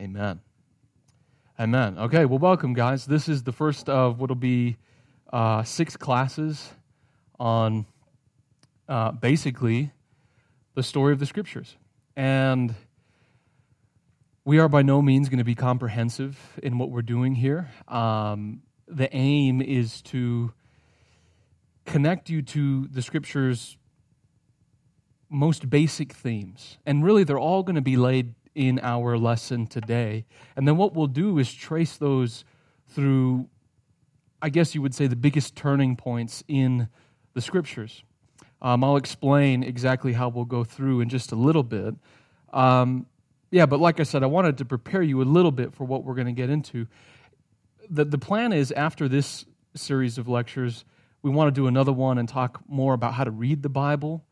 Amen. Amen. Okay, well, welcome, guys. This is the first of what will be uh, six classes on uh, basically the story of the scriptures. And we are by no means going to be comprehensive in what we're doing here. Um, the aim is to connect you to the scriptures' most basic themes. And really, they're all going to be laid in our lesson today. And then what we'll do is trace those through, I guess you would say, the biggest turning points in the scriptures. Um, I'll explain exactly how we'll go through in just a little bit. Um, yeah, but like I said, I wanted to prepare you a little bit for what we're going to get into. The, the plan is after this series of lectures, we want to do another one and talk more about how to read the Bible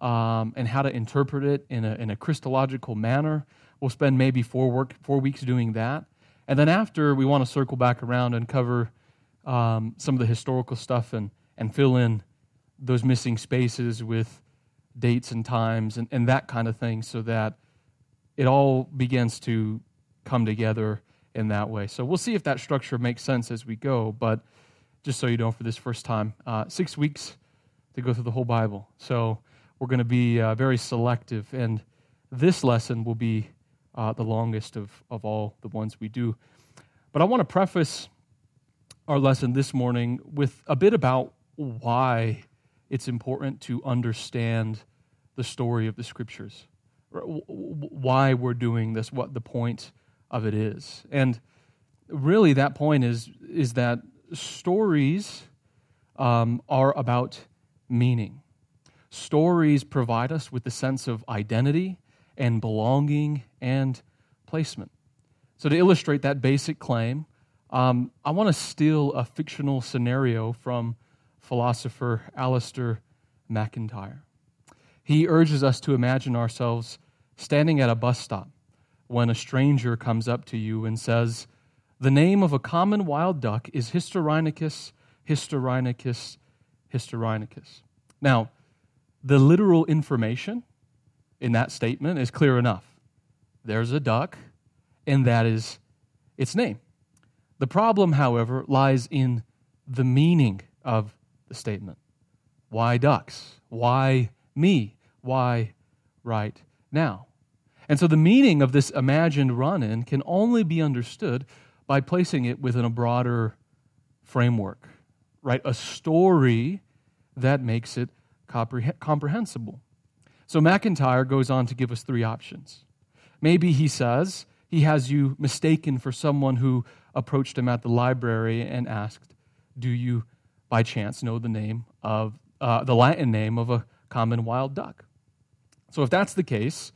um, and how to interpret it in a, in a Christological manner. We'll spend maybe four, work, four weeks doing that. And then after, we want to circle back around and cover um, some of the historical stuff and, and fill in those missing spaces with dates and times and, and that kind of thing so that it all begins to come together in that way. So we'll see if that structure makes sense as we go. But just so you know, for this first time, uh, six weeks to go through the whole Bible. So we're going to be uh, very selective. And this lesson will be uh, the longest of, of all the ones we do. But I want to preface our lesson this morning with a bit about why it's important to understand the story of the scriptures, why we're doing this, what the point of it is. And really, that point is, is that stories um, are about meaning. Stories provide us with the sense of identity and belonging and placement. So, to illustrate that basic claim, um, I want to steal a fictional scenario from philosopher Alasdair MacIntyre. He urges us to imagine ourselves standing at a bus stop when a stranger comes up to you and says, The name of a common wild duck is Histrionicus, Histrionicus, Histrionicus. Now, the literal information in that statement is clear enough. There's a duck, and that is its name. The problem, however, lies in the meaning of the statement. Why ducks? Why me? Why right now? And so the meaning of this imagined run in can only be understood by placing it within a broader framework, right? A story that makes it comprehensible. So MacIntyre goes on to give us three options. Maybe he says he has you mistaken for someone who approached him at the library and asked, Do you by chance know the name of uh, the Latin name of a common wild duck? So if that's the case,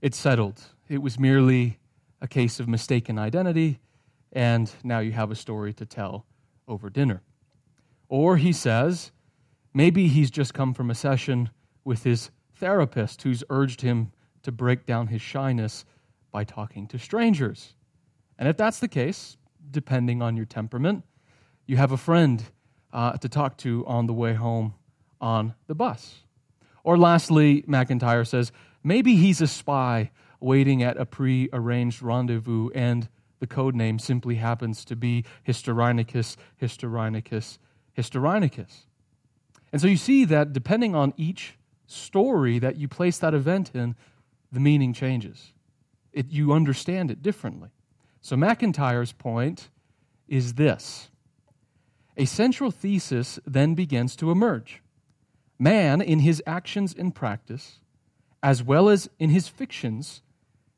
it's settled. It was merely a case of mistaken identity, and now you have a story to tell over dinner. Or he says, maybe he's just come from a session with his therapist who's urged him to break down his shyness by talking to strangers. And if that's the case, depending on your temperament, you have a friend uh, to talk to on the way home on the bus. Or lastly, MacIntyre says, maybe he's a spy waiting at a pre arranged rendezvous and the code name simply happens to be Histrionicus, Histrionicus, Histrionicus. And so you see that depending on each story that you place that event in, the meaning changes. It, you understand it differently. So MacIntyre's point is this a central thesis then begins to emerge. Man, in his actions and practice, as well as in his fictions,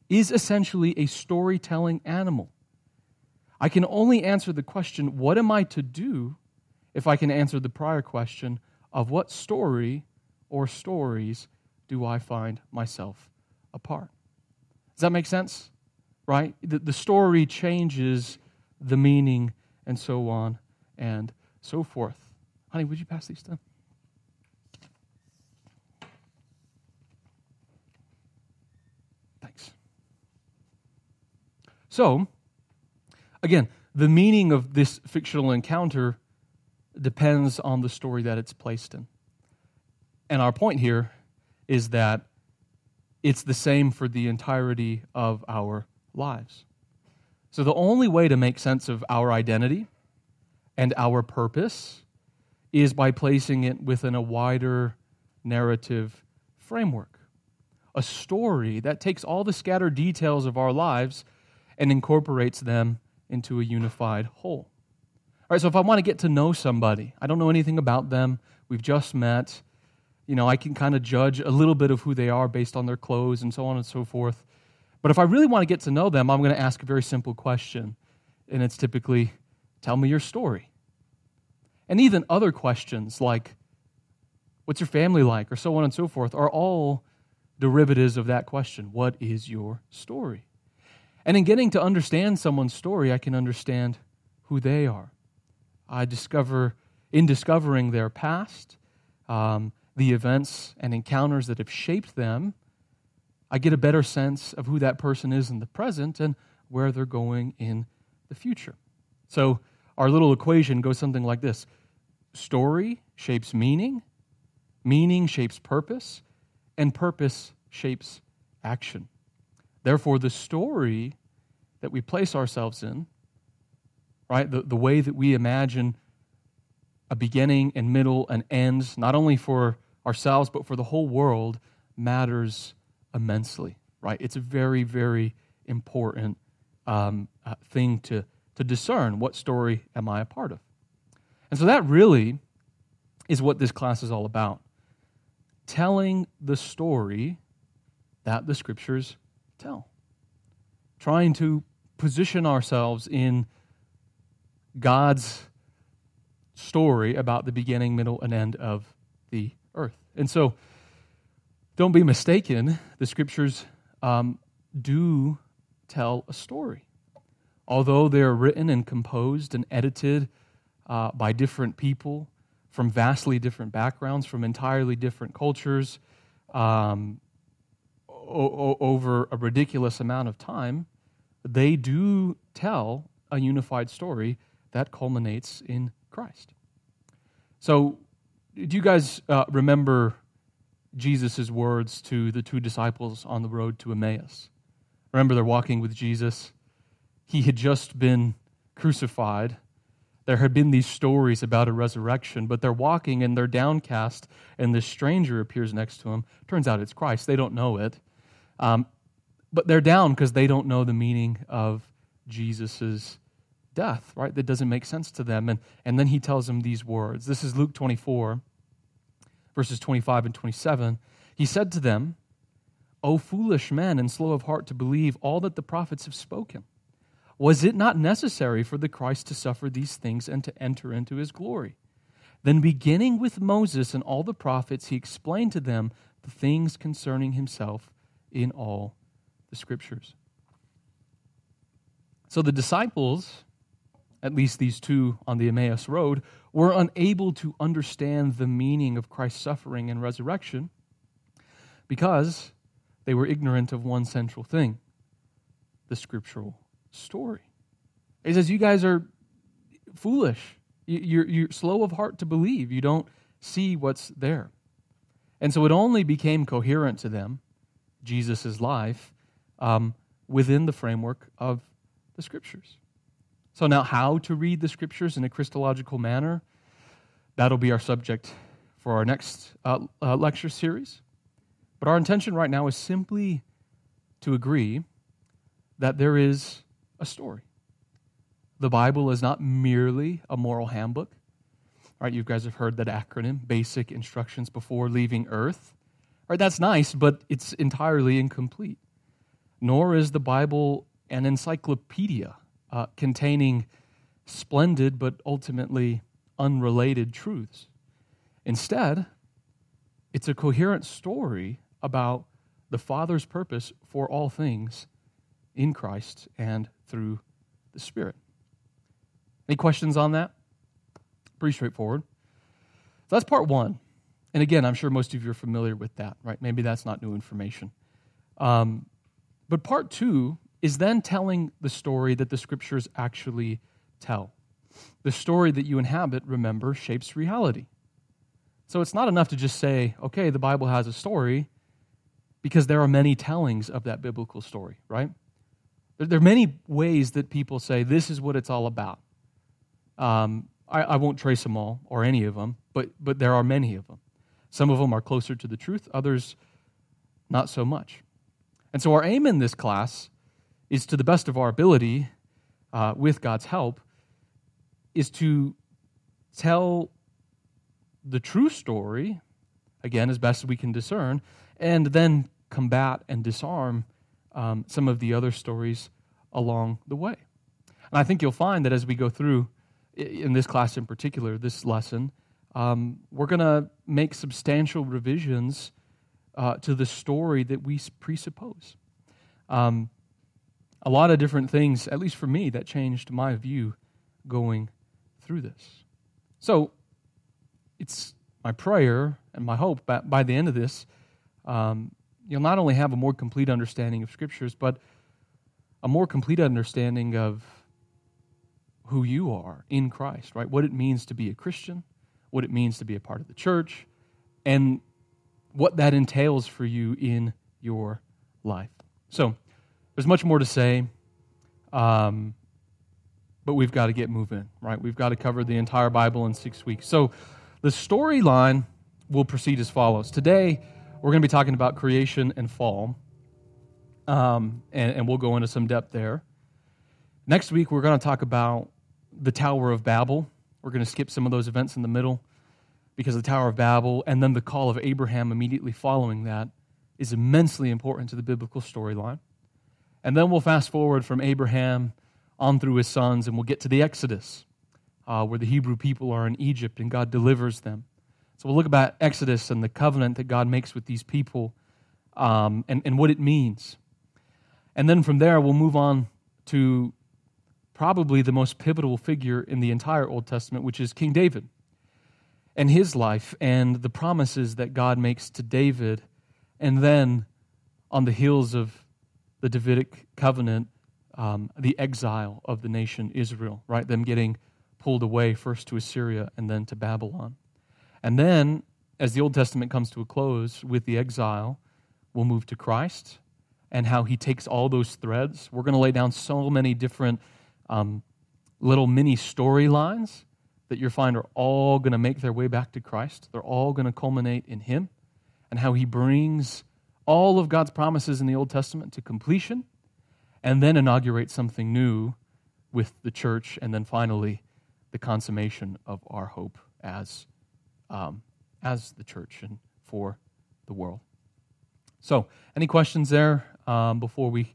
is essentially a storytelling animal. I can only answer the question, what am I to do, if I can answer the prior question of what story or stories do I find myself a part? Does that make sense? Right? The, the story changes the meaning and so on and so forth. Honey, would you pass these to Thanks. So, again, the meaning of this fictional encounter depends on the story that it's placed in. And our point here is that it's the same for the entirety of our lives. So, the only way to make sense of our identity and our purpose is by placing it within a wider narrative framework. A story that takes all the scattered details of our lives and incorporates them into a unified whole. All right, so if I want to get to know somebody, I don't know anything about them, we've just met, you know, I can kind of judge a little bit of who they are based on their clothes and so on and so forth. But if I really want to get to know them, I'm going to ask a very simple question. And it's typically, tell me your story. And even other questions like, what's your family like, or so on and so forth, are all derivatives of that question. What is your story? And in getting to understand someone's story, I can understand who they are. I discover, in discovering their past, um, the events and encounters that have shaped them, I get a better sense of who that person is in the present and where they're going in the future. So our little equation goes something like this story shapes meaning, meaning shapes purpose, and purpose shapes action. Therefore, the story that we place ourselves in, right, the, the way that we imagine a beginning and middle and ends, not only for ourselves, but for the whole world, matters immensely, right? It's a very, very important um, uh, thing to, to discern what story am I a part of. And so that really is what this class is all about telling the story that the scriptures tell, trying to position ourselves in God's story about the beginning, middle, and end of the earth. And so, don't be mistaken, the scriptures um, do tell a story. Although they're written and composed and edited uh, by different people from vastly different backgrounds, from entirely different cultures, um, o- over a ridiculous amount of time, they do tell a unified story that culminates in Christ. So, do you guys uh, remember Jesus' words to the two disciples on the road to Emmaus. Remember, they're walking with Jesus. He had just been crucified. There had been these stories about a resurrection, but they're walking and they're downcast, and this stranger appears next to them. Turns out it's Christ. They don't know it. Um, but they're down because they don't know the meaning of Jesus' death, right? That doesn't make sense to them. And, and then he tells them these words. This is Luke 24 verses 25 and 27, he said to them, O foolish men and slow of heart to believe all that the prophets have spoken. Was it not necessary for the Christ to suffer these things and to enter into his glory? Then, beginning with Moses and all the prophets, he explained to them the things concerning himself in all the scriptures. So the disciples at least these two on the Emmaus Road, were unable to understand the meaning of Christ's suffering and resurrection because they were ignorant of one central thing the scriptural story. He says, You guys are foolish. You're, you're slow of heart to believe. You don't see what's there. And so it only became coherent to them, Jesus' life, um, within the framework of the scriptures. So, now how to read the scriptures in a Christological manner, that'll be our subject for our next uh, uh, lecture series. But our intention right now is simply to agree that there is a story. The Bible is not merely a moral handbook. Right, you guys have heard that acronym, basic instructions before leaving earth. Right, that's nice, but it's entirely incomplete. Nor is the Bible an encyclopedia uh, containing splendid but ultimately unrelated truths. Instead, it's a coherent story about the Father's purpose for all things in Christ and through the Spirit. Any questions on that? Pretty straightforward. So that's part one. And again, I'm sure most of you are familiar with that, right? Maybe that's not new information. Um, but part two is then telling the story that the scriptures actually tell. The story that you inhabit, remember, shapes reality. So it's not enough to just say, okay, the Bible has a story, because there are many tellings of that biblical story, right? There are many ways that people say this is what it's all about. Um, I, I won't trace them all or any of them, but, but there are many of them. Some of them are closer to the truth, others not so much. And so, our aim in this class is to the best of our ability, uh, with God's help, is to tell the true story, again, as best as we can discern, and then combat and disarm um, some of the other stories along the way. And I think you'll find that as we go through, in this class in particular, this lesson, um, we're going to make substantial revisions uh, to the story that we presuppose. Um, a lot of different things, at least for me, that changed my view going through this. So it's my prayer and my hope that by the end of this, um, you'll not only have a more complete understanding of scriptures, but a more complete understanding of who you are in Christ, right? What it means to be a Christian, what it means to be a part of the church, and what that entails for you in your life. So, there's much more to say, um, but we've got to get moving, right? We've got to cover the entire Bible in six weeks. So, the storyline will proceed as follows. Today, we're going to be talking about creation and fall, um, and, and we'll go into some depth there. Next week, we're going to talk about the Tower of Babel. We're going to skip some of those events in the middle because the Tower of Babel and then the call of Abraham immediately following that is immensely important to the biblical storyline. And then we'll fast forward from Abraham on through his sons and we'll get to the Exodus, uh, where the Hebrew people are in Egypt and God delivers them. So we'll look about Exodus and the covenant that God makes with these people um, and, and what it means. And then from there, we'll move on to probably the most pivotal figure in the entire Old Testament, which is King David and his life and the promises that God makes to David. And then on the heels of the Davidic covenant, um, the exile of the nation Israel, right? Them getting pulled away first to Assyria and then to Babylon. And then, as the Old Testament comes to a close with the exile, we'll move to Christ and how he takes all those threads. We're going to lay down so many different um, little mini storylines that you'll find are all going to make their way back to Christ. They're all going to culminate in Him and how He brings all of God's promises in the Old Testament to completion and then inaugurate something new with the church and then finally the consummation of our hope as, um, as the church and for the world. So, any questions there um, before we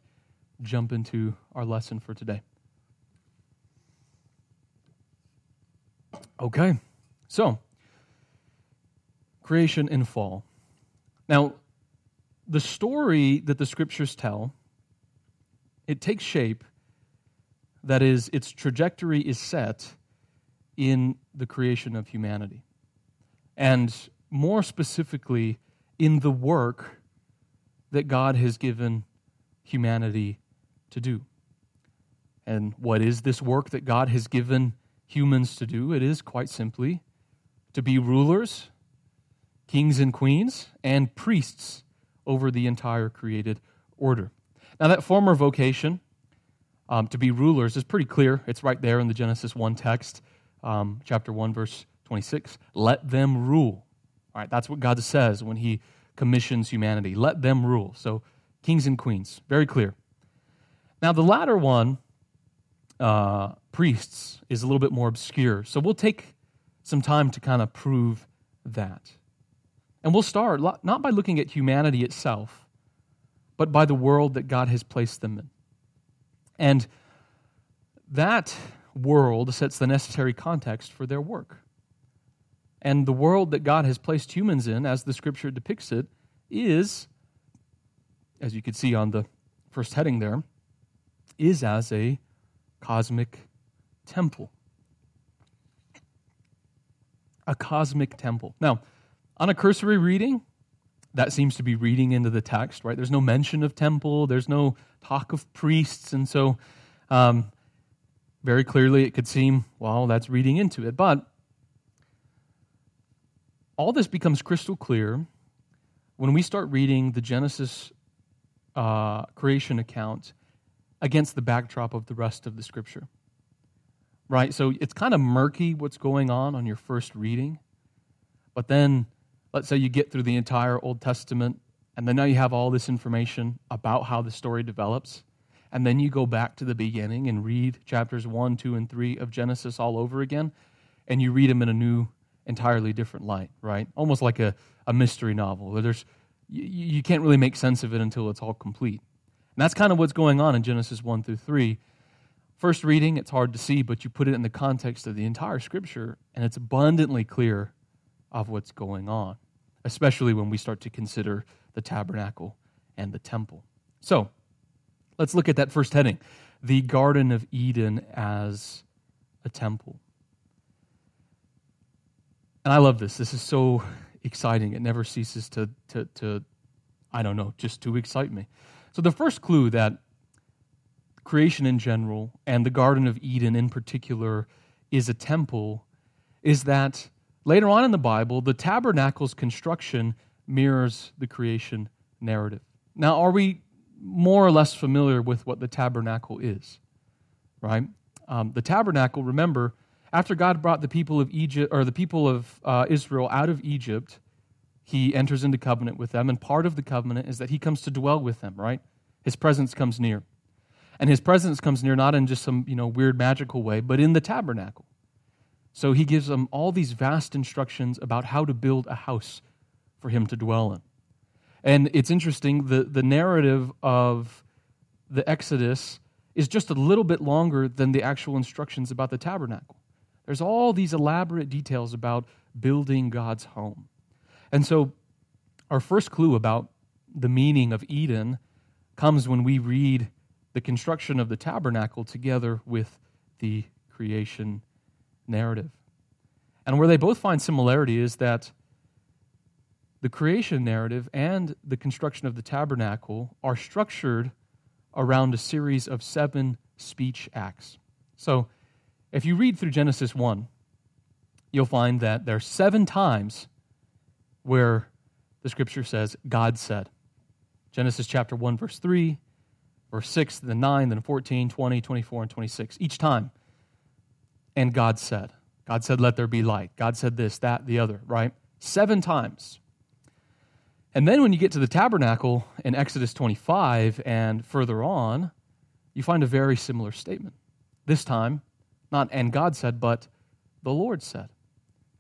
jump into our lesson for today? Okay, so creation and fall. Now, the story that the scriptures tell, it takes shape. That is, its trajectory is set in the creation of humanity. And more specifically, in the work that God has given humanity to do. And what is this work that God has given humans to do. It is quite simply to be rulers, kings and queens, and priests over the entire created order. Now, that former vocation, um, to be rulers, is pretty clear. It's right there in the Genesis 1 text, um, chapter 1, verse 26. Let them rule. All right, that's what God says when He commissions humanity. Let them rule. So, kings and queens, very clear. Now, the latter one uh, priests is a little bit more obscure. So we'll take some time to kind of prove that. And we'll start not by looking at humanity itself, but by the world that God has placed them in. And that world sets the necessary context for their work. And the world that God has placed humans in, as the scripture depicts it, is, as you could see on the first heading there, is as a cosmic temple. A cosmic temple. Now, on a cursory reading, that seems to be reading into the text, right? There's no mention of temple, there's no talk of priests, and so um, very clearly it could seem, well, that's reading into it. But all this becomes crystal clear when we start reading the Genesis uh, creation account against the backdrop of the rest of the scripture. Right? So it's kind of murky what's going on on your first reading. But then, let's say you get through the entire Old Testament, and then now you have all this information about how the story develops. And then you go back to the beginning and read chapters 1, 2, and 3 of Genesis all over again, and you read them in a new, entirely different light, right? Almost like a, a mystery novel. There's, you, you can't really make sense of it until it's all complete. And that's kind of what's going on in Genesis 1 through 3. First reading, it's hard to see, but you put it in the context of the entire scripture, and it's abundantly clear of what's going on, especially when we start to consider the tabernacle and the temple. So, let's look at that first heading the Garden of Eden as a temple. And I love this. This is so exciting. It never ceases to, to, to I don't know, just to excite me. So, the first clue that creation in general and the Garden of Eden in particular is a temple is that later on in the Bible, the tabernacle's construction mirrors the creation narrative. Now, are we more or less familiar with what the tabernacle is? Right? Um, the tabernacle, remember, after God brought the people of Egypt or the people of uh, Israel out of Egypt, he enters into covenant with them, and part of the covenant is that he comes to dwell with them, right? His presence comes near. And his presence comes near not in just some, you know, weird magical way, but in the tabernacle. So he gives them all these vast instructions about how to build a house for him to dwell in. And it's interesting, the, the narrative of the Exodus is just a little bit longer than the actual instructions about the tabernacle. There's all these elaborate details about building God's home. And so, our first clue about the meaning of Eden comes when we read the construction of the tabernacle together with the creation narrative. And where they both find similarity is that the creation narrative and the construction of the tabernacle are structured around a series of seven speech acts. So, if you read through Genesis 1, you'll find that there are seven times where the scripture says, God said. Genesis chapter 1, verse 3, verse 6, then 9, then 14, 20, 24, and 26. Each time. And God said. God said, let there be light. God said this, that, the other, right? Seven times. And then when you get to the tabernacle in Exodus 25 and further on, you find a very similar statement. This time, not and God said, but the Lord said.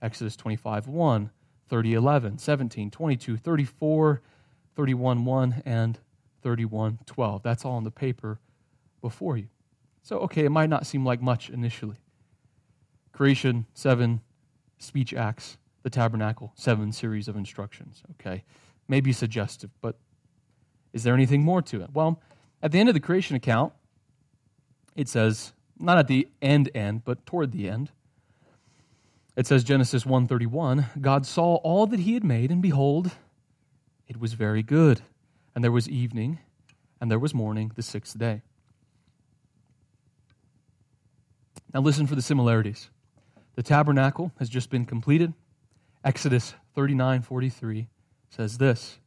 Exodus 25 1, 30 11, 17, 22, 34, 31 1, and 31 12. That's all on the paper before you. So, okay, it might not seem like much initially. Creation, seven speech acts, the tabernacle, seven series of instructions. Okay, maybe suggestive, but is there anything more to it? Well, at the end of the creation account, it says, not at the end end, but toward the end, it says Genesis 1:31, God saw all that he had made and behold, it was very good. And there was evening and there was morning the sixth day. Now listen for the similarities. The tabernacle has just been completed. Exodus 39:43 says this,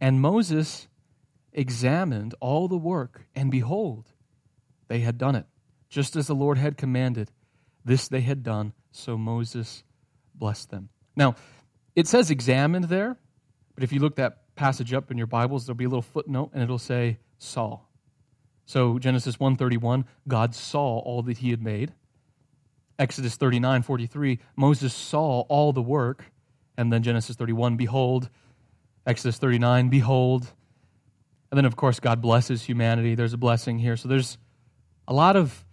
"And Moses examined all the work, and behold, they had done it, just as the Lord had commanded. This they had done, so Moses blessed them." Now, it says examined there, but if you look that passage up in your Bibles, there'll be a little footnote and it'll say saw. So Genesis 131, God saw all that he had made. Exodus 39, 43, Moses saw all the work. And then Genesis 31, behold. Exodus 39, behold. And then, of course, God blesses humanity. There's a blessing here. So there's a lot of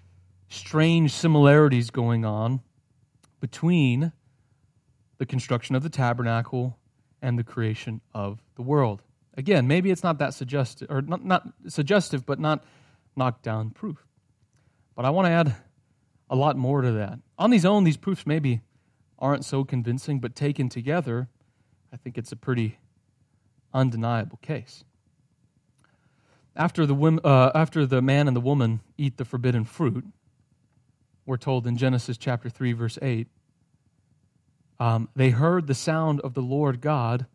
strange similarities going on between the construction of the tabernacle and the creation of the world. Again, maybe it's not that suggestive, or not, not suggestive, but not knockdown proof. But I want to add a lot more to that. On these own, these proofs maybe aren't so convincing, but taken together, I think it's a pretty undeniable case. After the, uh, after the man and the woman eat the forbidden fruit, we're told in Genesis chapter 3, verse 8, um, they heard the sound of the Lord God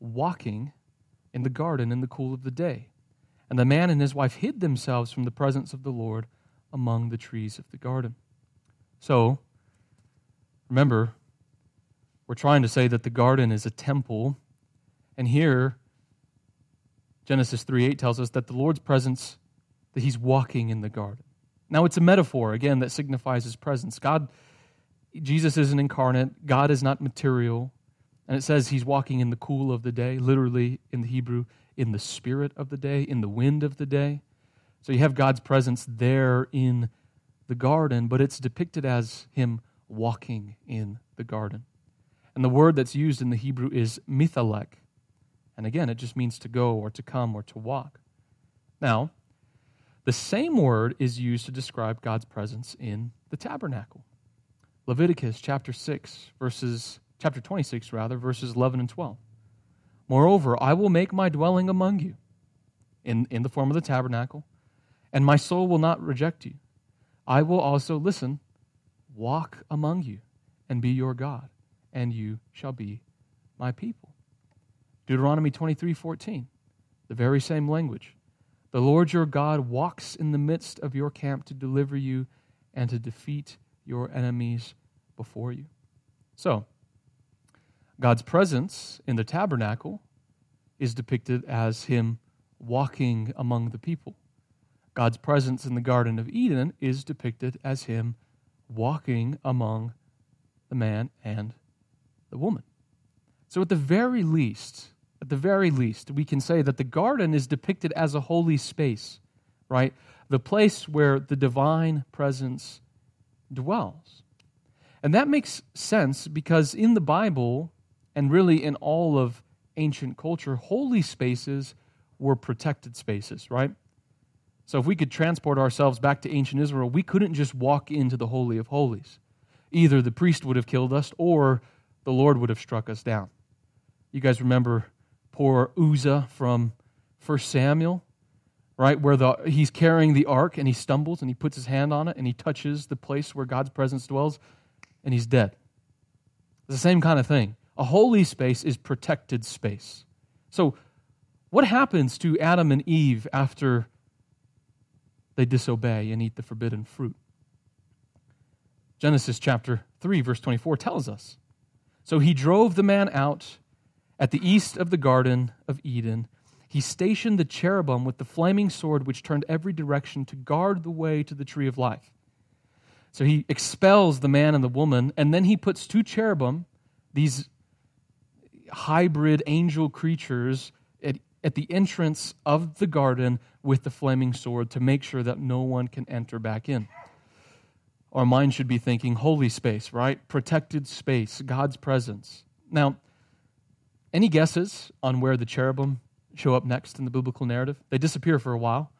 walking in the garden in the cool of the day. And the man and his wife hid themselves from the presence of the Lord among the trees of the garden. So, remember, we're trying to say that the garden is a temple. And here, Genesis 3 8 tells us that the Lord's presence, that he's walking in the garden. Now, it's a metaphor, again, that signifies his presence. God, Jesus isn't incarnate, God is not material. And it says he's walking in the cool of the day, literally in the Hebrew, in the spirit of the day, in the wind of the day. So you have God's presence there in the garden, but it's depicted as him walking in the garden. And the word that's used in the Hebrew is mithalek. And again, it just means to go or to come or to walk. Now, the same word is used to describe God's presence in the tabernacle. Leviticus chapter 6, verses, chapter 26, rather, verses 11 and 12. Moreover, I will make my dwelling among you in, in the form of the tabernacle, and my soul will not reject you. I will also, listen, walk among you and be your God and you shall be my people. Deuteronomy 23 14, the very same language. The Lord your God walks in the midst of your camp to deliver you and to defeat your enemies before you. So, God's presence in the tabernacle is depicted as Him walking among the people. God's presence in the Garden of Eden is depicted as Him walking among the man and the woman. So, at the very least, at the very least, we can say that the garden is depicted as a holy space, right? The place where the divine presence dwells. And that makes sense because in the Bible, and really in all of ancient culture, holy spaces were protected spaces, right? So if we could transport ourselves back to ancient Israel, we couldn't just walk into the Holy of Holies. Either the priest would have killed us or the Lord would have struck us down. You guys remember poor Uzzah from 1 Samuel, right? Where the, he's carrying the ark and he stumbles and he puts his hand on it and he touches the place where God's presence dwells and he's dead. It's the same kind of thing. A holy space is protected space. So, what happens to Adam and Eve after they disobey and eat the forbidden fruit? Genesis chapter 3, verse 24 tells us so he drove the man out at the east of the Garden of Eden. He stationed the cherubim with the flaming sword which turned every direction to guard the way to the tree of life. So he expels the man and the woman, and then he puts two cherubim, these hybrid angel creatures, at, the entrance of the garden with the flaming sword to make sure that no one can enter back in our mind should be thinking holy space, right? Protected space, God's presence. Now, any guesses on where the cherubim show up next in the biblical narrative? They disappear for a while.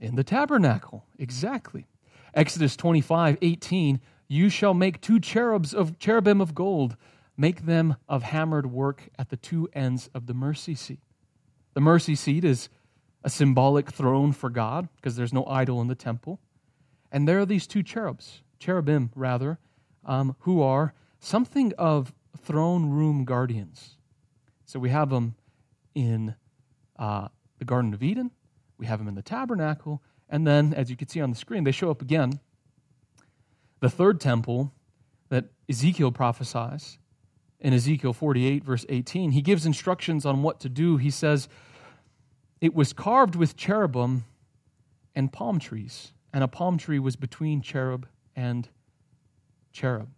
In the tabernacle, exactly. Exodus 25, 18, you shall make two cherubs of cherubim of gold, make them of hammered work at the two ends of the mercy seat. The mercy seat is a symbolic throne for God because there's no idol in the temple. And there are these two cherubs, cherubim rather, um, who are something of throne room guardians. So we have them in uh, the Garden of Eden, we have them in the tabernacle, and then, as you can see on the screen, they show up again. The third temple that Ezekiel prophesies in Ezekiel 48, verse 18, he gives instructions on what to do. He says, it was carved with cherubim and palm trees, and a palm tree was between cherub and cherub.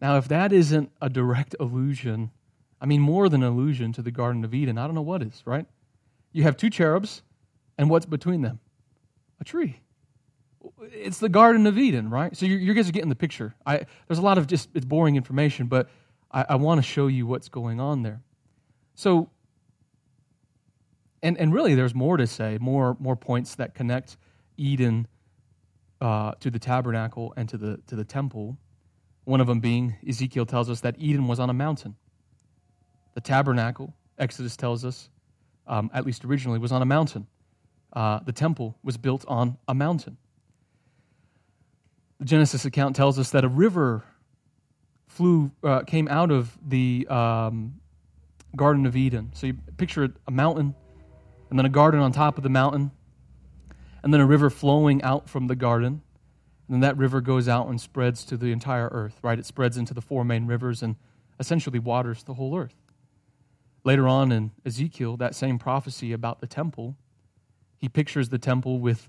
Now, if that isn't a direct allusion, I mean, more than allusion to the Garden of Eden, I don't know what is, right? You have two cherubs, and what's between them? A tree. It's the Garden of Eden, right? So you guys are getting the picture. I, there's a lot of just it's boring information, but I, I want to show you what's going on there. So and, and really, there's more to say, more, more points that connect Eden uh, to the tabernacle and to the, to the temple. One of them being, Ezekiel tells us that Eden was on a mountain. The tabernacle, Exodus tells us, um, at least originally, was on a mountain. Uh, the temple was built on a mountain. The Genesis account tells us that a river flew, uh, came out of the um, Garden of Eden. So you picture a mountain and then a garden on top of the mountain, and then a river flowing out from the garden. And then that river goes out and spreads to the entire earth, right? It spreads into the four main rivers and essentially waters the whole earth. Later on in Ezekiel, that same prophecy about the temple, he pictures the temple with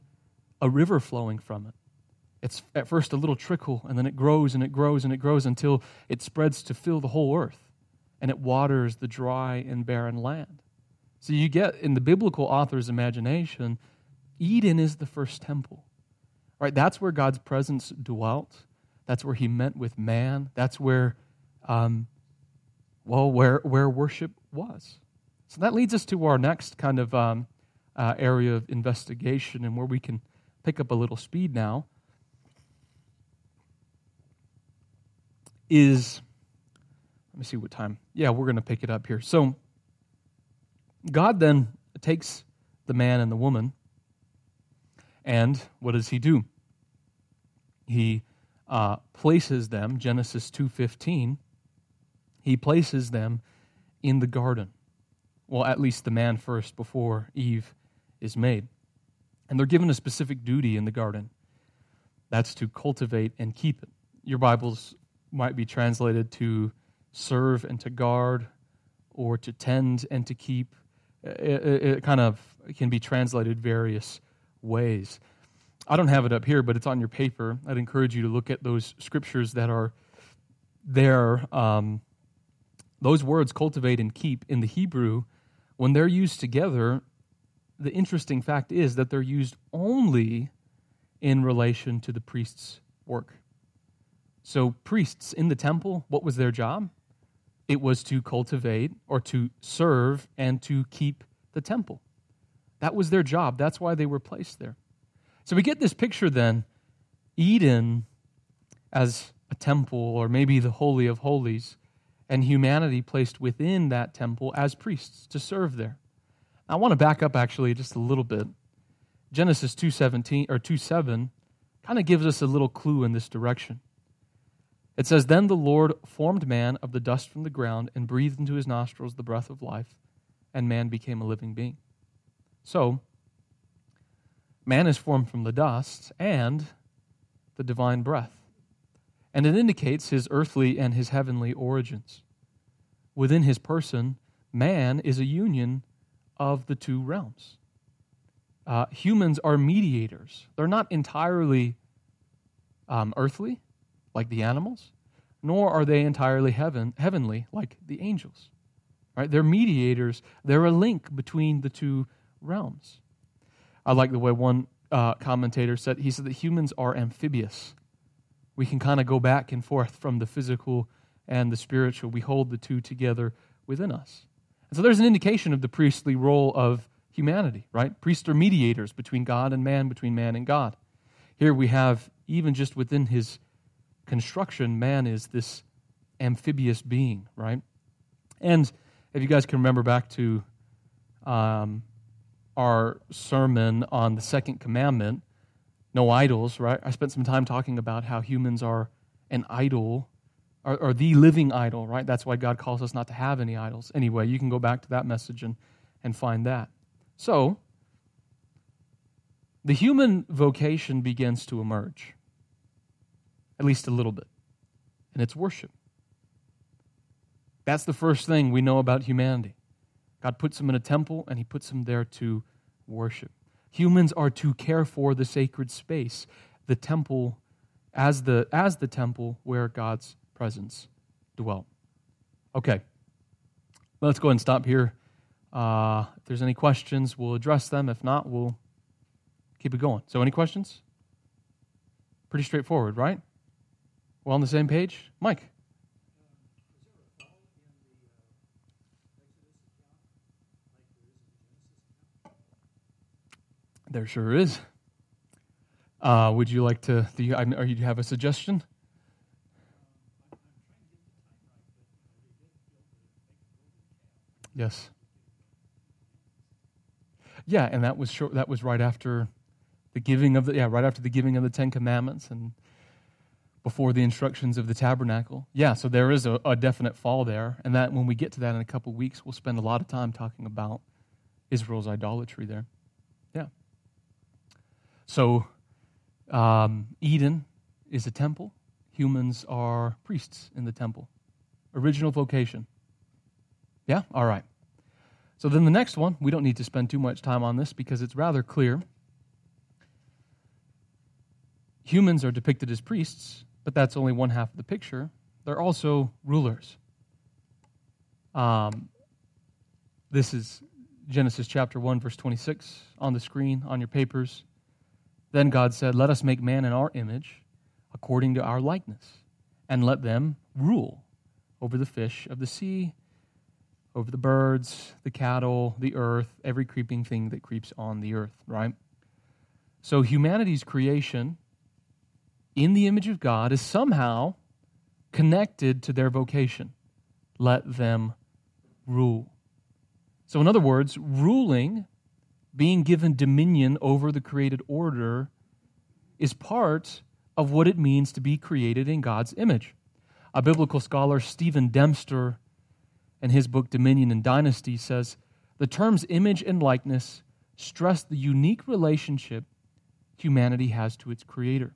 a river flowing from it. It's at first a little trickle, and then it grows and it grows and it grows until it spreads to fill the whole earth, and it waters the dry and barren land. So you get in the biblical author's imagination, Eden is the first temple. Right? That's where God's presence dwelt. That's where he met with man. That's where um, well, where, where worship was. So that leads us to our next kind of um, uh, area of investigation and where we can pick up a little speed now. Is, let me see what time. Yeah, we're going to pick it up here. So, God then takes the man and the woman, and what does he do? He uh, places them, Genesis 2.15, he places them in the garden. Well, at least the man first before Eve is made. And they're given a specific duty in the garden that's to cultivate and keep it. Your Bibles might be translated to serve and to guard, or to tend and to keep. It, it, it, kind of can be translated various ways. I don't have it up here, but it's on your paper. I'd encourage you to look at those scriptures that are there um, those words, cultivate and keep, in the Hebrew, when they're used together, the interesting fact is that they're used only in relation to the priest's work. So, priests in the temple, what was their job? It was to cultivate or to serve and to keep the temple. That was their job. That's why they were placed there. So, we get this picture then Eden as a temple or maybe the Holy of Holies and humanity placed within that temple as priests to serve there. I want to back up actually just a little bit. Genesis 2:17 or 2:7 kind of gives us a little clue in this direction. It says, Then the Lord formed man of the dust from the ground and breathed into his nostrils the breath of life, and man became a living being. So, man is formed from the dust and the divine breath and it indicates his earthly and his heavenly origins. Within his person, man is a union of the two realms. Uh, humans are mediators. They're not entirely um, earthly, like the animals, nor are they entirely heaven, heavenly, like the angels. Right? They're mediators. They're a link between the two realms. I like the way one uh, commentator said. He said that humans are amphibious we can kind of go back and forth from the physical and the spiritual. We hold the two together within us. And so there's an indication of the priestly role of humanity, right? Priests are mediators between God and man, between man and God. Here we have, even just within his construction, man is this amphibious being, right? And if you guys can remember back to um, our sermon on the second commandment, no idols, right? I spent some time talking about how humans are an idol, or, or, the living idol, right? That's why God calls us not to have any idols. Anyway, you can go back to that message and, and find that. So, the human vocation begins to emerge, at least a little bit, and it's worship. That's the first thing we know about humanity. God puts them in a temple, and He puts them there to worship. Humans are to care for the sacred space, the temple, as the, as the temple where God's presence dwelt. Okay, let's go ahead and stop here. Uh, if there's any questions, we'll address them. If not, we'll keep it going. So, any questions? Pretty straightforward, right? We're on the same page? Mike. There sure is. Uh, would you like to? Do you, or you have a suggestion? Yes. Yeah, and that was short, that was right after the giving of the yeah right after the giving of the Ten Commandments and before the instructions of the tabernacle. Yeah, so there is a, a definite fall there, and that when we get to that in a couple weeks, we'll spend a lot of time talking about Israel's idolatry there. Yeah. So, um, Eden is a temple. Humans are priests in the temple. Original vocation. Yeah? All right. So then the next one, we don't need to spend too much time on this because it's rather clear. Humans are depicted as priests, but that's only one half of the picture. They're also rulers. Um, this is Genesis chapter 1, verse 26 on the screen, on your papers. Then God said, Let us make man in our image, according to our likeness, and let them rule over the fish of the sea, over the birds, the cattle, the earth, every creeping thing that creeps on the earth, right? So humanity's creation in the image of God is somehow connected to their vocation. Let them rule. So, in other words, ruling, being given dominion over the created order, is part of what it means to be created in God's image. A biblical scholar, Stephen Dempster, in his book Dominion and Dynasty, says the terms image and likeness stress the unique relationship humanity has to its creator.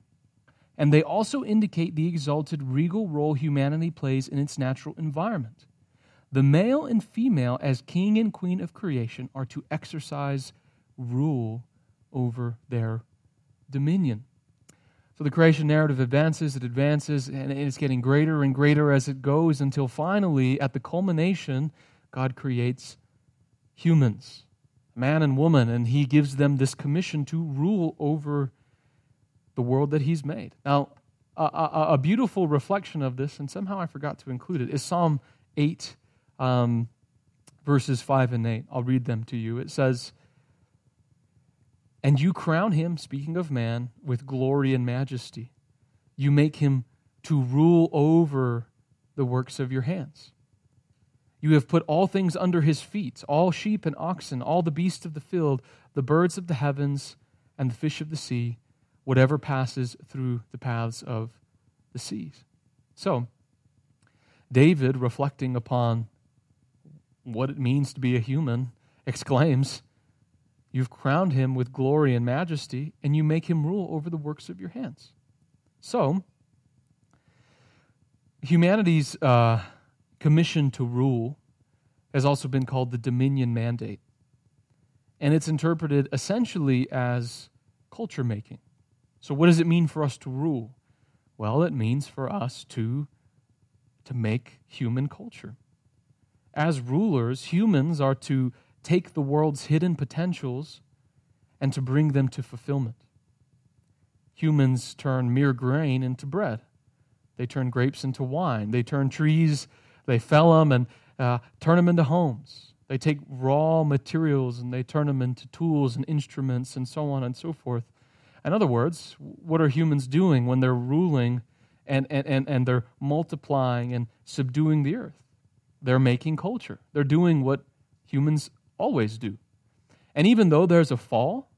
And they also indicate the exalted regal role humanity plays in its natural environment. The male and female, as king and queen of creation, are to exercise rule over their dominion. So the creation narrative advances, it advances, and it's getting greater and greater as it goes until finally, at the culmination, God creates humans, man and woman, and He gives them this commission to rule over the world that He's made. Now, a, a, a beautiful reflection of this, and somehow I forgot to include it, is Psalm 8, um, verses 5 and 8. I'll read them to you. It says, and you crown him, speaking of man, with glory and majesty. You make him to rule over the works of your hands. You have put all things under his feet all sheep and oxen, all the beasts of the field, the birds of the heavens, and the fish of the sea, whatever passes through the paths of the seas. So, David, reflecting upon what it means to be a human, exclaims, You've crowned him with glory and majesty, and you make him rule over the works of your hands. So, humanity's uh, commission to rule has also been called the dominion mandate. And it's interpreted essentially as culture making. So, what does it mean for us to rule? Well, it means for us to, to make human culture. As rulers, humans are to take the world's hidden potentials and to bring them to fulfillment. Humans turn mere grain into bread. They turn grapes into wine. They turn trees, they fell them and uh, turn them into homes. They take raw materials and they turn them into tools and instruments and so on and so forth. In other words, what are humans doing when they're ruling and, and, and, and they're multiplying and subduing the earth? They're making culture. They're doing what humans always do. And even though there's a fall,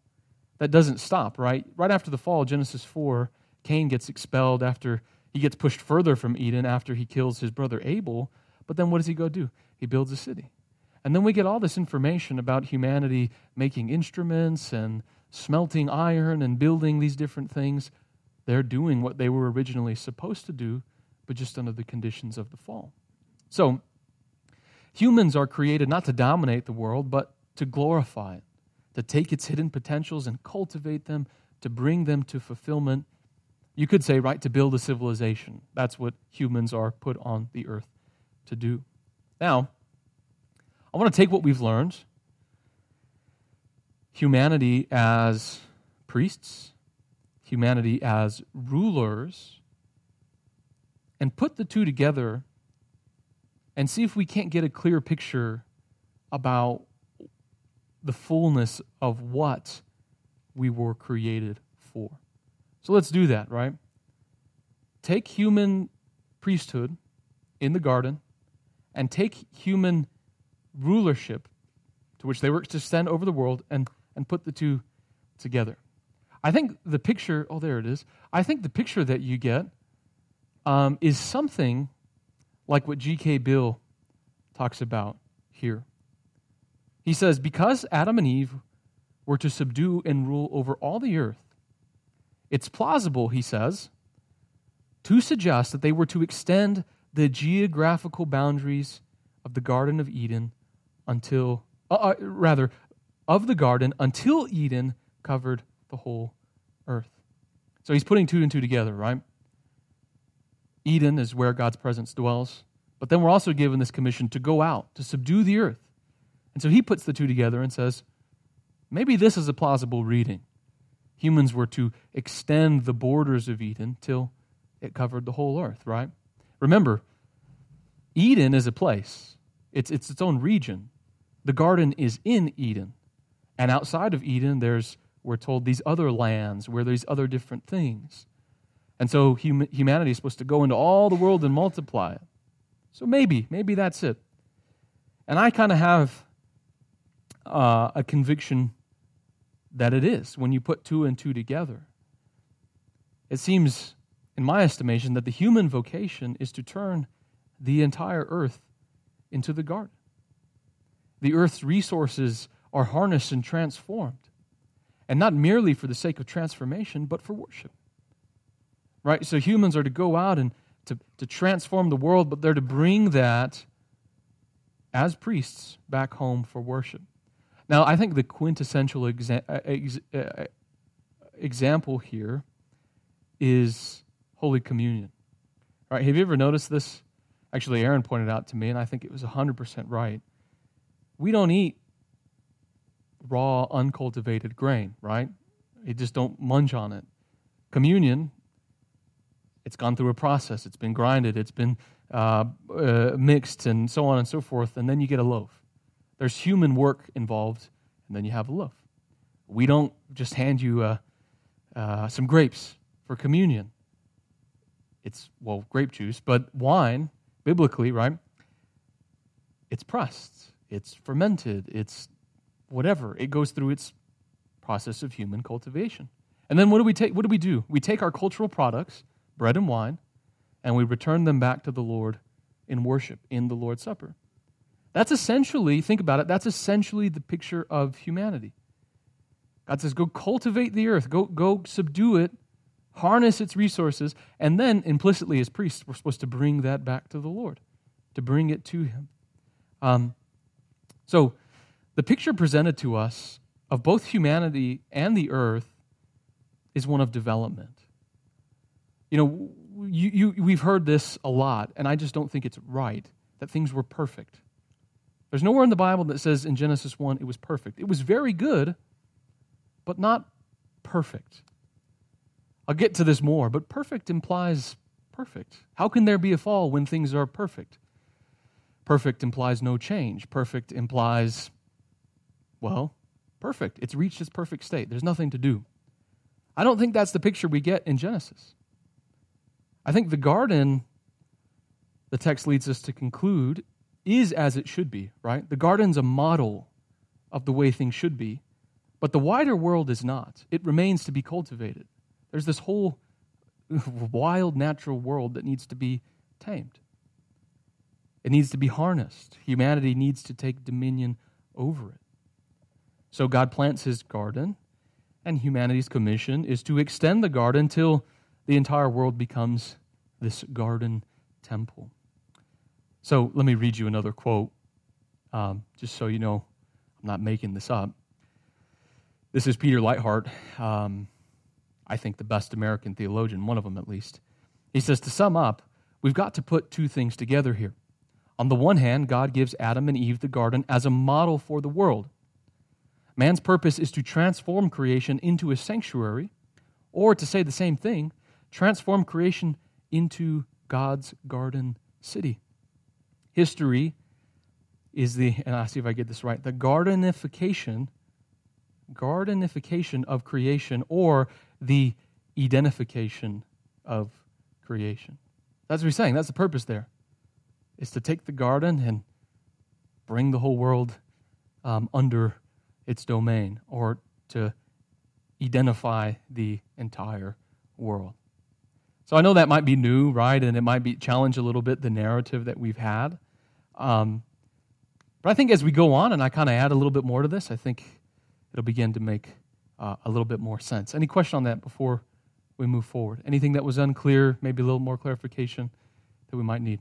that doesn't stop, right? Right after the fall, Genesis 4, Cain gets expelled after he gets pushed further from Eden after he kills his brother Abel. But then what does he go do? He builds a city. And then we get all this information about humanity making instruments and smelting iron and building these different things. They're doing what they were originally supposed to do, but just under the conditions of the fall. So, Humans are created not to dominate the world, but to glorify it, to take its hidden potentials and cultivate them, to bring them to fulfillment. You could say, right, to build a civilization. That's what humans are put on the earth to do. Now, I want to take what we've learned humanity as priests, humanity as rulers, and put the two together and see if we can't get a clear picture about the fullness of what we were created for. So let's do that, right? Take human priesthood in the garden and take human rulership to which they were to stand over the world and, and put the two together. I think the picture, oh, there it is. I think the picture that you get um, is something like what G.K. Beale talks about here. He says, Because Adam and Eve were to subdue and rule over all the earth, it's plausible, he says, to suggest that they were to extend the geographical boundaries of the Garden of Eden until, uh, uh, rather, of the garden until Eden covered the whole earth. So he's putting two and two together, right? Eden is where God's presence dwells. But then we're also given this commission to go out, to subdue the earth. And so he puts the two together and says, maybe this is a plausible reading. Humans were to extend the borders of Eden till it covered the whole earth, right? Remember, Eden is a place, it's, it's its own region. The garden is in Eden. And outside of Eden, there's, we're told, these other lands where there's other different things. And so hum- humanity is supposed to go into all the world and multiply it. So maybe, maybe that's it. And I kind of have uh, a conviction that it is when you put two and two together. It seems, in my estimation, that the human vocation is to turn the entire earth into the garden. The earth's resources are harnessed and transformed. And not merely for the sake of transformation, but for worship. Right? So humans are to go out and to, to transform the world, but they're to bring that as priests back home for worship. Now, I think the quintessential exa- uh, ex- uh, example here is Holy Communion. Right? Have you ever noticed this? Actually, Aaron pointed out to me, and I think it was 100% right. We don't eat raw, uncultivated grain, right? You just don't munch on it. Communion, it's gone through a process. It's been grinded, it's been uh, uh, mixed, and so on and so forth, and then you get a loaf. There's human work involved, and then you have a loaf. We don't just hand you uh, uh some grapes for communion. It's, well, grape juice, but wine, biblically, right? It's pressed, it's fermented, it's whatever. It goes through its process of human cultivation. And then what do we take? What do we do? We take our cultural products, bread and wine, and we return them back to the Lord in worship in the Lord's Supper. That's essentially, think about it, that's essentially the picture of humanity. God says, go cultivate the earth, go, go subdue it, harness its resources, and then implicitly, as priests, we're supposed to bring that back to the Lord, to bring it to Him. Um, so, the picture presented to us of both humanity and the earth is one of development. You know, you, you, we've heard this a lot, and I just don't think it's right that things were perfect. There's nowhere in the Bible that says in Genesis 1 it was perfect. It was very good, but not perfect. I'll get to this more, but perfect implies perfect. How can there be a fall when things are perfect? Perfect implies no change. Perfect implies well, perfect. It's reached its perfect state. There's nothing to do. I don't think that's the picture we get in Genesis. I think the garden, the text leads us to conclude, is as it should be, right? The garden's a model of the way things should be, but the wider world is not. It remains to be cultivated. There's this whole wild natural world that needs to be tamed. It needs to be harnessed. Humanity needs to take dominion over it. So God plants his garden, and humanity's commission is to extend the garden till the entire world becomes this garden temple. So let me read you another quote, um, just so you know I'm not making this up. This is Peter Leithart, um, I think the best American theologian, one of them at least. He says, To sum up, we've got to put two things together here. On the one hand, God gives Adam and Eve the garden as a model for the world. Man's purpose is to transform creation into a sanctuary, or to say the same thing, transform creation into God's garden city. History is the, and I'll see if I get this right, the gardenification, gardenification of creation, or the Edenification of creation. That's what he's saying. That's the purpose there, is to take the garden and bring the whole world um, under its domain or to Edenify the entire world. So I know that might be new, right? And it might be challenge a little bit the narrative that we've had. Um, But I think as we go on and I kind of add a little bit more to this, I think it'll begin to make uh, a little bit more sense. Any question on that before we move forward? Anything that was unclear, maybe a little more clarification that we might need?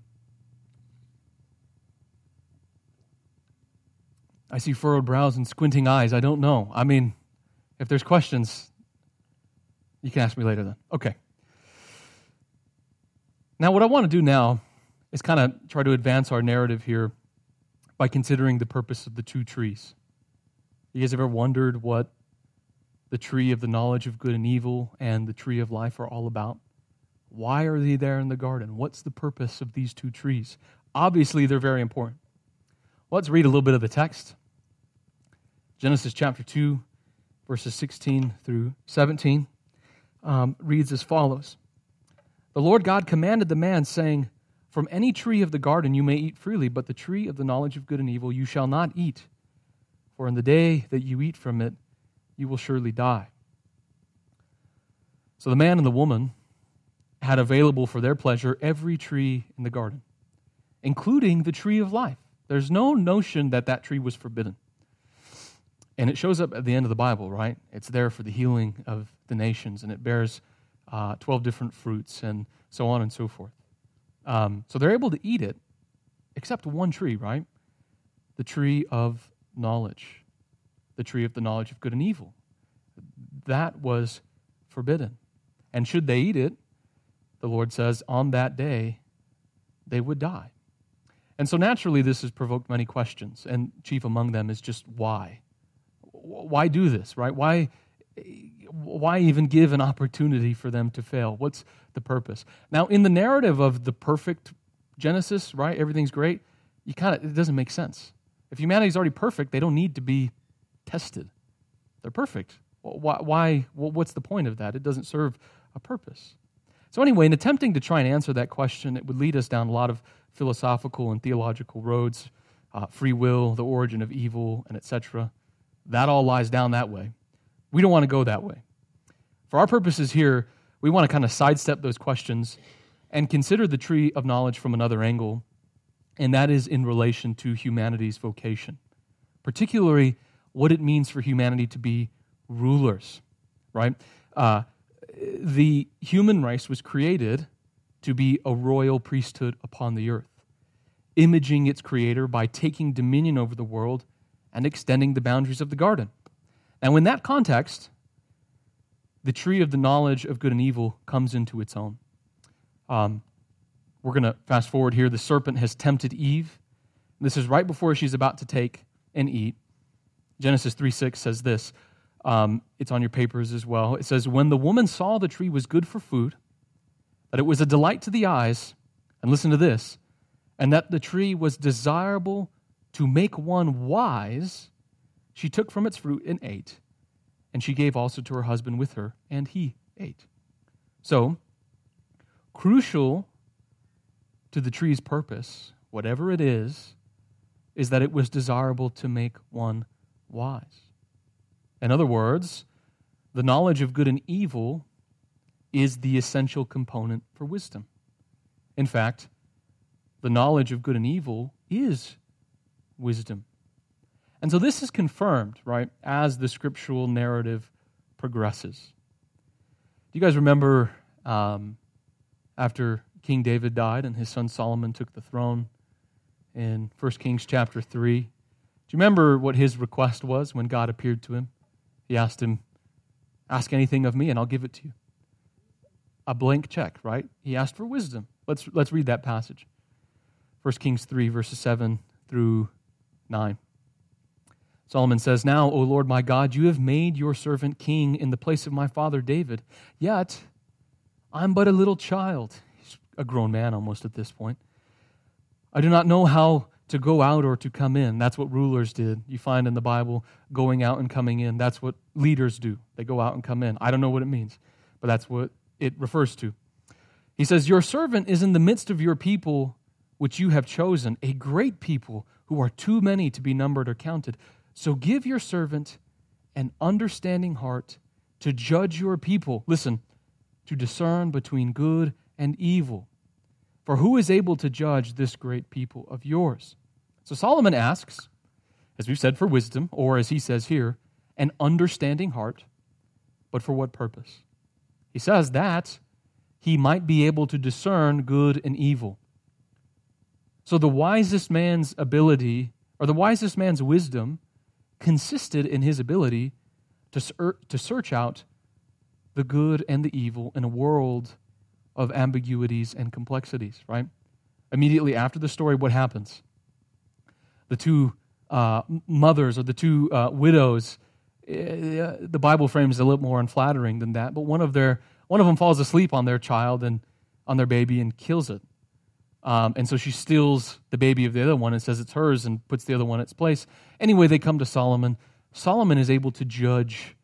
I see furrowed brows and squinting eyes. I don't know. I mean, if there's questions, you can ask me later then. Okay. Now, what I want to do now is kind of try to advance our narrative here by considering the purpose of the two trees. You guys ever wondered what the tree of the knowledge of good and evil and the tree of life are all about? Why are they there in the garden? What's the purpose of these two trees? Obviously, they're very important. Let's read a little bit of the text. Genesis chapter 2, verses 16 through 17, um, reads as follows The Lord God commanded the man, saying, From any tree of the garden you may eat freely, but the tree of the knowledge of good and evil you shall not eat, for in the day that you eat from it, you will surely die. So the man and the woman had available for their pleasure every tree in the garden, including the tree of life. There's no notion that that tree was forbidden. And it shows up at the end of the Bible, right? It's there for the healing of the nations, and it bears uh, 12 different fruits, and so on and so forth. Um, so they're able to eat it, except one tree, right? The tree of knowledge, the tree of the knowledge of good and evil. That was forbidden. And should they eat it, the Lord says, on that day they would die. And so naturally, this has provoked many questions, and chief among them is just why? why do this, right? Why, why even give an opportunity for them to fail? What's the purpose? Now, in the narrative of the perfect Genesis, right? Everything's great. You kind of it doesn't make sense. If humanity's already perfect, they don't need to be tested. They're perfect. Why, why? What's the point of that? It doesn't serve a purpose. So anyway, in attempting to try and answer that question, it would lead us down a lot of philosophical and theological roads, uh, free will, the origin of evil, and etc. That all lies down that way. We don't want to go that way. For our purposes here, we want to kind of sidestep those questions and consider the tree of knowledge from another angle, and that is in relation to humanity's vocation, particularly what it means for humanity to be rulers, right? Uh, the human race was created to be a royal priesthood upon the earth, imaging its creator by taking dominion over the world and extending the boundaries of the garden. Now, in that context, the tree of the knowledge of good and evil comes into its own. Um, we're going to fast forward here. The serpent has tempted Eve. This is right before she's about to take and eat. Genesis 3 6 says this. Um, it's on your papers as well. It says, When the woman saw the tree was good for food, that it was a delight to the eyes, and listen to this, and that the tree was desirable to make one wise, she took from its fruit and ate, and she gave also to her husband with her, and he ate. So, crucial to the tree's purpose, whatever it is, is that it was desirable to make one wise. In other words, the knowledge of good and evil is the essential component for wisdom. In fact, the knowledge of good and evil is wisdom. And so this is confirmed, right, as the scriptural narrative progresses. Do you guys remember um, after King David died and his son Solomon took the throne in 1 Kings chapter 3? Do you remember what his request was when God appeared to him? He asked him, Ask anything of me and I'll give it to you. A blank check, right? He asked for wisdom. Let's, let's read that passage. 1 Kings 3, verses 7 through 9. Solomon says, Now, O Lord my God, you have made your servant king in the place of my father David. Yet, I'm but a little child. He's a grown man almost at this point. I do not know how to go out or to come in. That's what rulers did. You find in the Bible going out and coming in. That's what leaders do. They go out and come in. I don't know what it means, but that's what it refers to. He says, Your servant is in the midst of your people, which you have chosen, a great people who are too many to be numbered or counted. So give your servant an understanding heart to judge your people. Listen, to discern between good and evil. For who is able to judge this great people of yours? So Solomon asks, as we've said, for wisdom, or as he says here, an understanding heart, but for what purpose? He says that he might be able to discern good and evil. So the wisest man's ability, or the wisest man's wisdom, consisted in his ability to, ser- to search out the good and the evil in a world of ambiguities and complexities, right? Immediately after the story, what happens? The two uh, mothers or the two uh, widows, the Bible frames it a little more unflattering than that, but one of, their, one of them falls asleep on their child and on their baby and kills it. Um, and so she steals the baby of the other one and says it's hers and puts the other one in its place. Anyway, they come to Solomon. Solomon is able to judge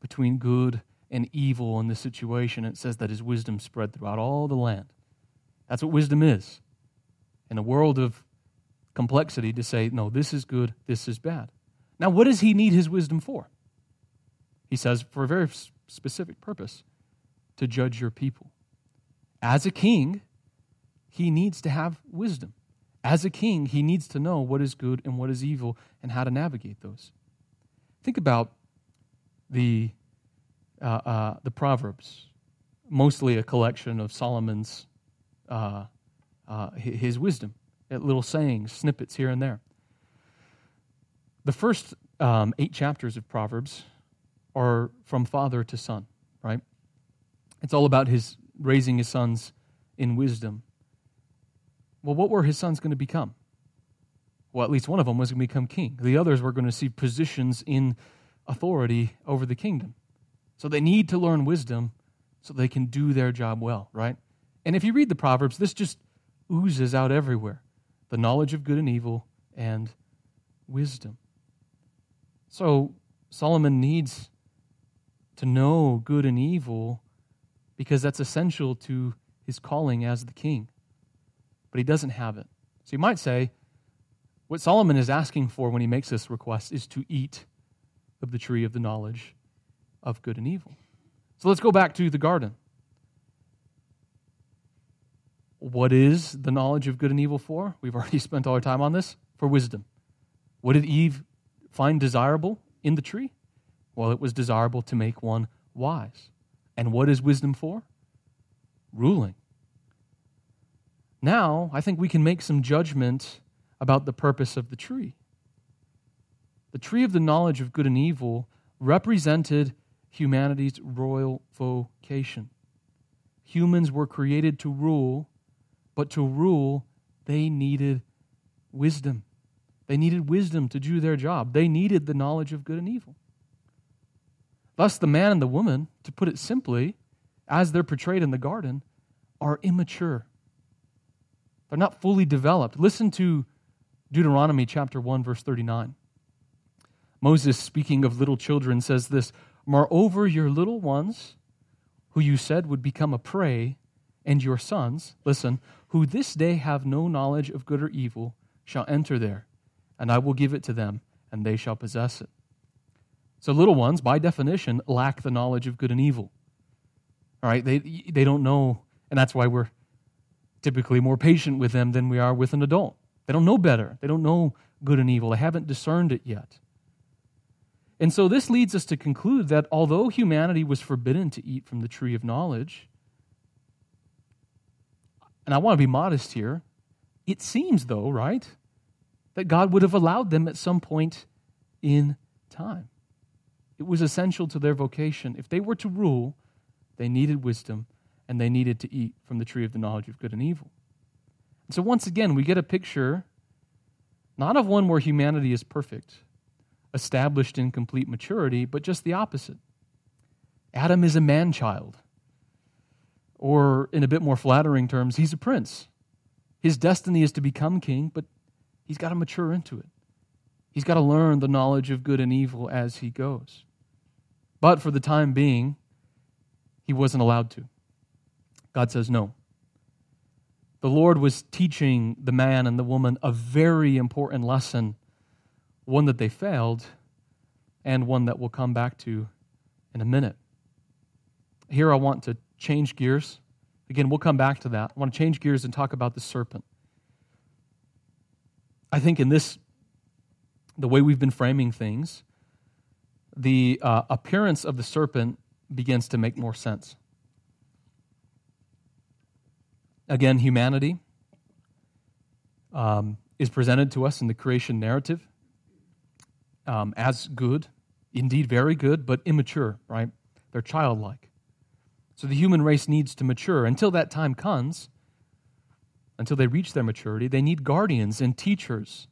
between good and evil in this situation. It says that his wisdom spread throughout all the land. That's what wisdom is. In a world of complexity, to say, no, this is good, this is bad. Now, what does he need his wisdom for? He says, for a very specific purpose to judge your people. As a king, he needs to have wisdom. As a king, he needs to know what is good and what is evil and how to navigate those. Think about the uh, uh, the Proverbs, mostly a collection of Solomon's uh, uh his wisdom, little sayings, snippets here and there. The first um, eight chapters of Proverbs are from father to son, right? It's all about his raising his sons in wisdom. Well, what were his sons going to become? Well, at least one of them was going to become king. The others were going to see positions in authority over the kingdom. So they need to learn wisdom so they can do their job well, right? And if you read the Proverbs, this just oozes out everywhere the knowledge of good and evil and wisdom. So Solomon needs to know good and evil because that's essential to his calling as the king. But he doesn't have it. So you might say, what Solomon is asking for when he makes this request is to eat of the tree of the knowledge of good and evil. So let's go back to the garden. What is the knowledge of good and evil for? We've already spent all our time on this. For wisdom. What did Eve find desirable in the tree? Well, it was desirable to make one wise. And what is wisdom for? Ruling. Now, I think we can make some judgment about the purpose of the tree. The tree of the knowledge of good and evil represented humanity's royal vocation. Humans were created to rule, but to rule, they needed wisdom. They needed wisdom to do their job. They needed the knowledge of good and evil. Thus, the man and the woman, to put it simply, as they're portrayed in the garden, are immature. They're not fully developed. Listen to Deuteronomy chapter 1, verse 39. Moses, speaking of little children, says this Moreover, your little ones, who you said would become a prey, and your sons, listen, who this day have no knowledge of good or evil, shall enter there, and I will give it to them, and they shall possess it. So, little ones, by definition, lack the knowledge of good and evil. All right, they, they don't know, and that's why we're typically more patient with them than we are with an adult. They don't know better. They don't know good and evil. They haven't discerned it yet. And so this leads us to conclude that although humanity was forbidden to eat from the tree of knowledge, and I want to be modest here, it seems, though, right, that God would have allowed them at some point in time. It was essential to their vocation. If they were to rule, they needed wisdom and they needed to eat from the tree of the knowledge of good and evil. And so, once again, we get a picture not of one where humanity is perfect, established in complete maturity, but just the opposite. Adam is a man child. Or, in a bit more flattering terms, he's a prince. His destiny is to become king, but he's got to mature into it. He's got to learn the knowledge of good and evil as he goes. But for the time being, he wasn't allowed to. God says no. The Lord was teaching the man and the woman a very important lesson one that they failed, and one that we'll come back to in a minute. Here, I want to change gears. Again, we'll come back to that. I want to change gears and talk about the serpent. I think in this the way we've been framing things, the uh, appearance of the serpent begins to make more sense. Again, humanity um, is presented to us in the creation narrative um, as good, indeed very good, but immature, right? They're childlike. So the human race needs to mature. Until that time comes, until they reach their maturity, they need guardians and teachers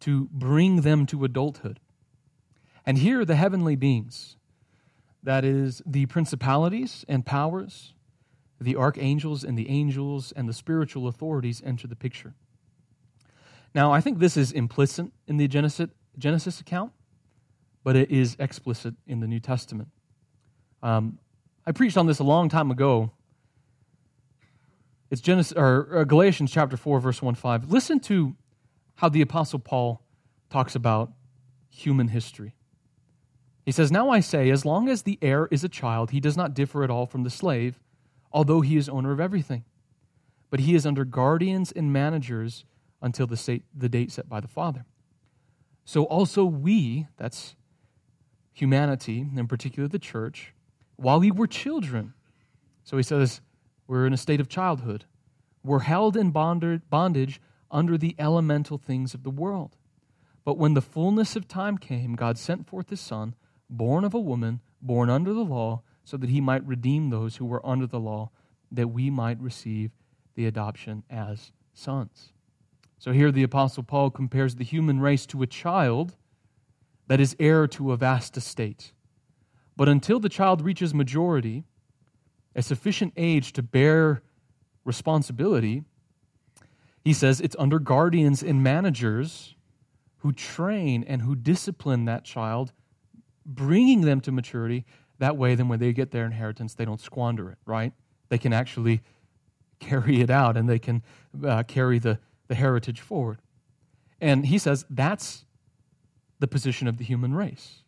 to bring them to adulthood. And here, the heavenly beings, that is, the principalities and powers, the archangels and the angels, and the spiritual authorities enter the picture. Now, I think this is implicit in the Genesis, Genesis account, but it is explicit in the New Testament. Um, I preached on this a long time ago. It's Genesis or, or Galatians chapter 4 verse 1 5. Listen to how the apostle Paul talks about human history. He says, "Now I say, as long as the heir is a child, he does not differ at all from the slave, although he is owner of everything. But he is under guardians and managers until the, state, the date set by the Father. So also we, that's humanity, in particular the church, while we were children. So he says, we're in a state of childhood. We're held in bondage under the elemental things of the world. But when the fullness of time came, God sent forth his Son, born of a woman, born under the law, so that he might redeem those who were under the law, that we might receive the adoption as sons. So here the Apostle Paul compares the human race to a child that is heir to a vast estate. But until the child reaches majority, a sufficient age to bear responsibility, he says it's under guardians and managers who train and who discipline that child, bringing them to maturity. That way, then when they get their inheritance, they don't squander it, right? They can actually carry it out and they can uh, carry the, the heritage forward. And he says that's the position of the human race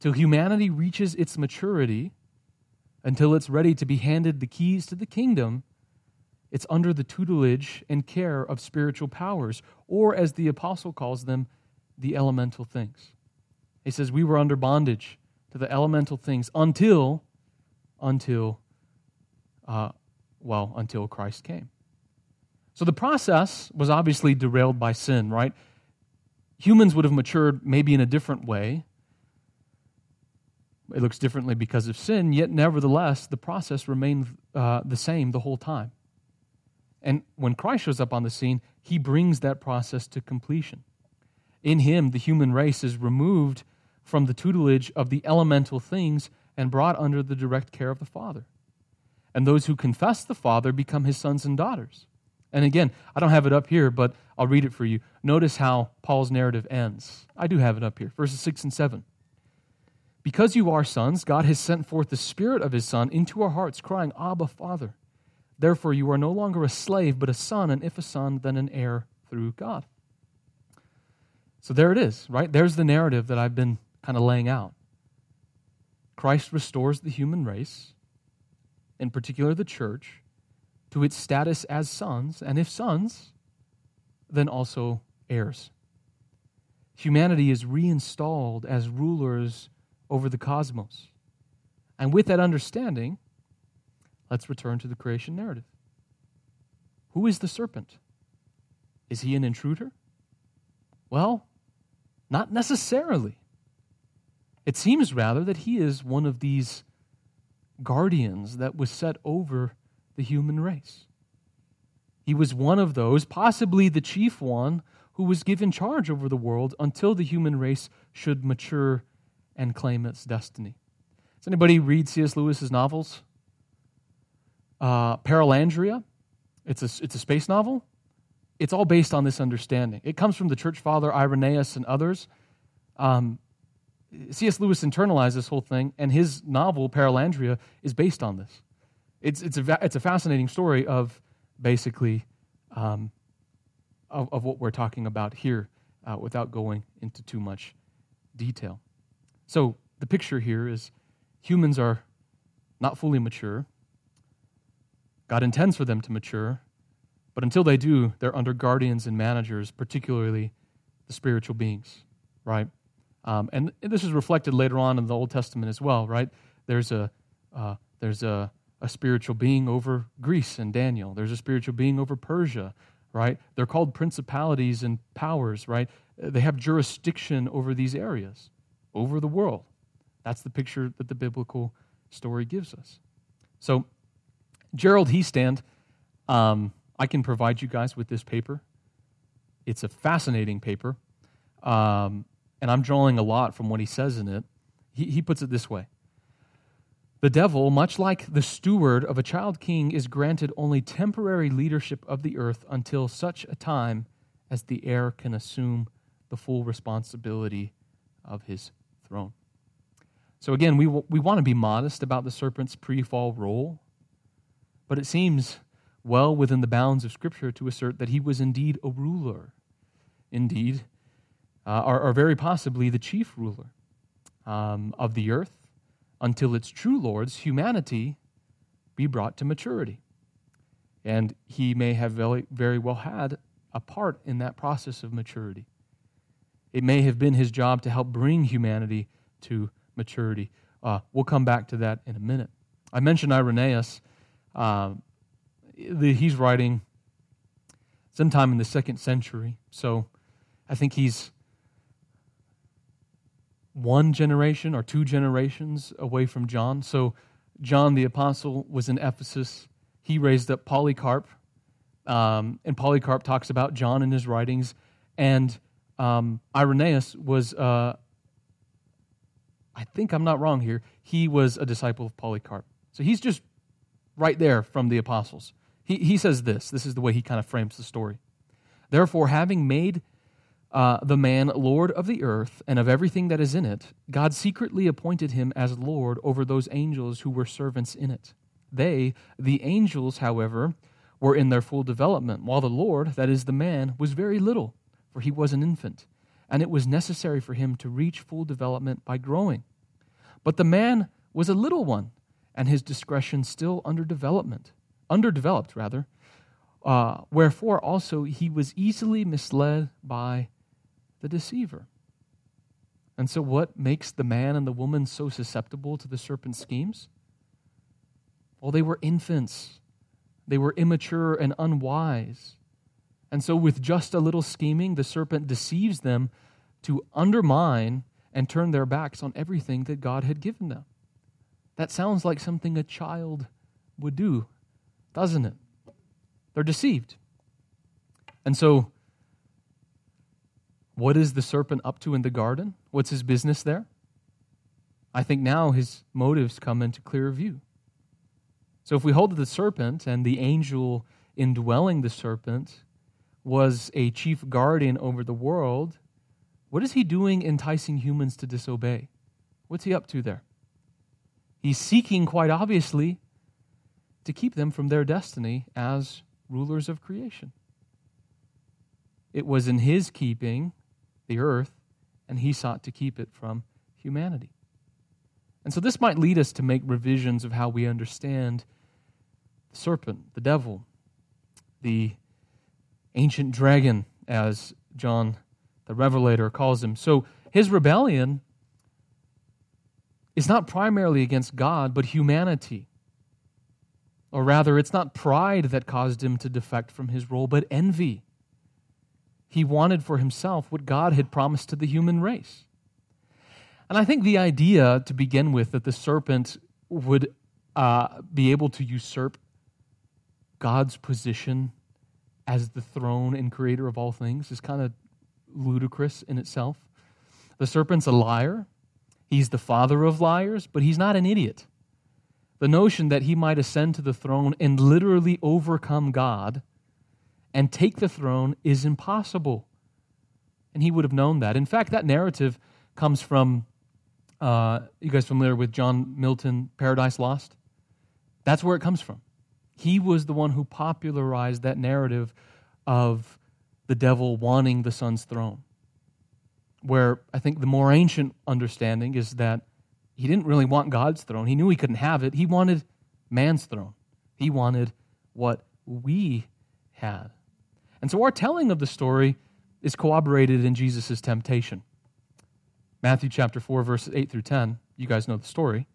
till humanity reaches its maturity, until it's ready to be handed the keys to the kingdom, it's under the tutelage and care of spiritual powers, or as the apostle calls them, the elemental things. He says, We were under bondage to the elemental things until, until, uh, well, until Christ came. So the process was obviously derailed by sin, right? Humans would have matured maybe in a different way it looks differently because of sin, yet nevertheless, the process remained uh, the same the whole time. And when Christ shows up on the scene, he brings that process to completion. In him, the human race is removed from the tutelage of the elemental things and brought under the direct care of the Father. And those who confess the Father become his sons and daughters. And again, I don't have it up here, but I'll read it for you. Notice how Paul's narrative ends. I do have it up here, verses 6 and 7. Because you are sons, God has sent forth the Spirit of His Son into our hearts, crying, Abba, Father. Therefore, you are no longer a slave, but a son, and if a son, then an heir through God. So there it is, right? There's the narrative that I've been kind of laying out. Christ restores the human race, in particular the church, to its status as sons, and if sons, then also heirs. Humanity is reinstalled as rulers over the cosmos. And with that understanding, let's return to the creation narrative. Who is the serpent? Is he an intruder? Well, not necessarily. It seems rather that he is one of these guardians that was set over the human race. He was one of those, possibly the chief one, who was given charge over the world until the human race should mature and claim its destiny. Does anybody read C.S. Lewis's novels? Uh, Perelandra, it's a, it's a space novel. It's all based on this understanding. It comes from the church father Irenaeus and others. Um, C.S. Lewis internalized this whole thing, and his novel, Perelandra is based on this. It's, it's, a, it's a fascinating story of basically um, of, of what we're talking about here uh, without going into too much detail. So the picture here is humans are not fully mature. God intends for them to mature, but until they do, they're under guardians and managers, particularly the spiritual beings, right? Um, and this is reflected later on in the Old Testament as well, right? There's a uh, there's a, a spiritual being over Greece and Daniel. There's a spiritual being over Persia, right? They're called principalities and powers, right? They have jurisdiction over these areas, over the world. That's the picture that the biblical story gives us. So, Gerald Hiestand, um, I can provide you guys with this paper. It's a fascinating paper. Um, and I'm drawing a lot from what he says in it. He, he puts it this way The devil, much like the steward of a child king, is granted only temporary leadership of the earth until such a time as the heir can assume the full responsibility of his throne. So, again, we, we want to be modest about the serpent's pre fall role, but it seems well within the bounds of Scripture to assert that he was indeed a ruler, indeed, uh, or, or, very possibly the chief ruler um, of the earth until its true lords, humanity, be brought to maturity. And he may have very, very well had a part in that process of maturity. It may have been his job to help bring humanity to maturity. Uh, we'll come back to that in a minute. I mentioned Irenaeus. Uh, the, he's writing sometime in the second century. So I think he's one generation or two generations away from John. So John the Apostle was in Ephesus. He raised up Polycarp. Um, and Polycarp talks about John in his writings. And um, Irenaeus was, uh, I think I'm not wrong here, he was a disciple of Polycarp. So he's just right there from the apostles. He, he says this this is the way he kind of frames the story. Therefore, having made uh, the man Lord of the earth and of everything that is in it, God secretly appointed him as Lord over those angels who were servants in it. They, the angels, however, were in their full development, while the Lord, that is the man, was very little, for he was an infant, and it was necessary for him to reach full development by growing. But the man was a little one, and his discretion still under development underdeveloped rather. Uh, wherefore also he was easily misled by the deceiver. And so, what makes the man and the woman so susceptible to the serpent's schemes? Well, they were infants, they were immature and unwise. And so, with just a little scheming, the serpent deceives them to undermine and turn their backs on everything that God had given them. That sounds like something a child would do doesn't it? They're deceived. And so, what is the serpent up to in the garden? What's his business there? I think now his motives come into clear view. So, if we hold that the serpent and the angel indwelling the serpent was a chief guardian over the world, what is he doing enticing humans to disobey? What's he up to there? He's seeking, quite obviously, to keep them from their destiny as rulers of creation. It was in his keeping the earth, and he sought to keep it from humanity. And so this might lead us to make revisions of how we understand the serpent, the devil, the ancient dragon, as John the Revelator calls him. So his rebellion is not primarily against God, but humanity. Or rather, it's not pride that caused him to defect from his role, but envy. He wanted for himself what God had promised to the human race. And I think the idea, to begin with, that the serpent would uh, be able to usurp God's position as the throne and creator of all things is kind of ludicrous in itself. The serpent's a liar. He's the father of liars, but he's not an idiot the notion that he might ascend to the throne and literally overcome God and take the throne is impossible. And he would have known that. In fact, that narrative comes from, uh, you guys familiar with John Milton, Paradise Lost? That's where it comes from. He was the one who popularized that narrative of the devil wanting the son's throne. Where I think the more ancient understanding is that he didn't really want God's throne. He knew he couldn't have it. He wanted man's throne. He wanted what we had. And so our telling of the story is corroborated in Jesus' temptation. Matthew chapter 4, verses 8 through 10. You guys know the story.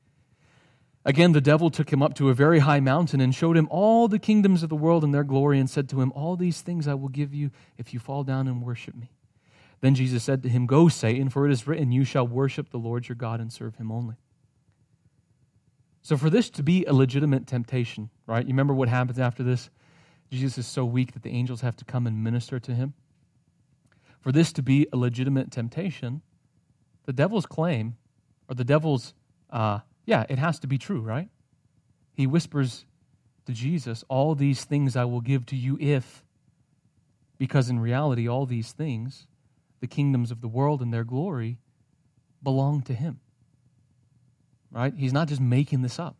Again, the devil took him up to a very high mountain and showed him all the kingdoms of the world and their glory, and said to him, All these things I will give you if you fall down and worship me. Then Jesus said to him, Go, Satan, for it is written, You shall worship the Lord your God and serve him only. So, for this to be a legitimate temptation, right? You remember what happens after this? Jesus is so weak that the angels have to come and minister to him. For this to be a legitimate temptation, the devil's claim, or the devil's, uh, yeah, it has to be true, right? He whispers to Jesus, All these things I will give to you if, because in reality, all these things, the kingdoms of the world and their glory, belong to him right? He's not just making this up.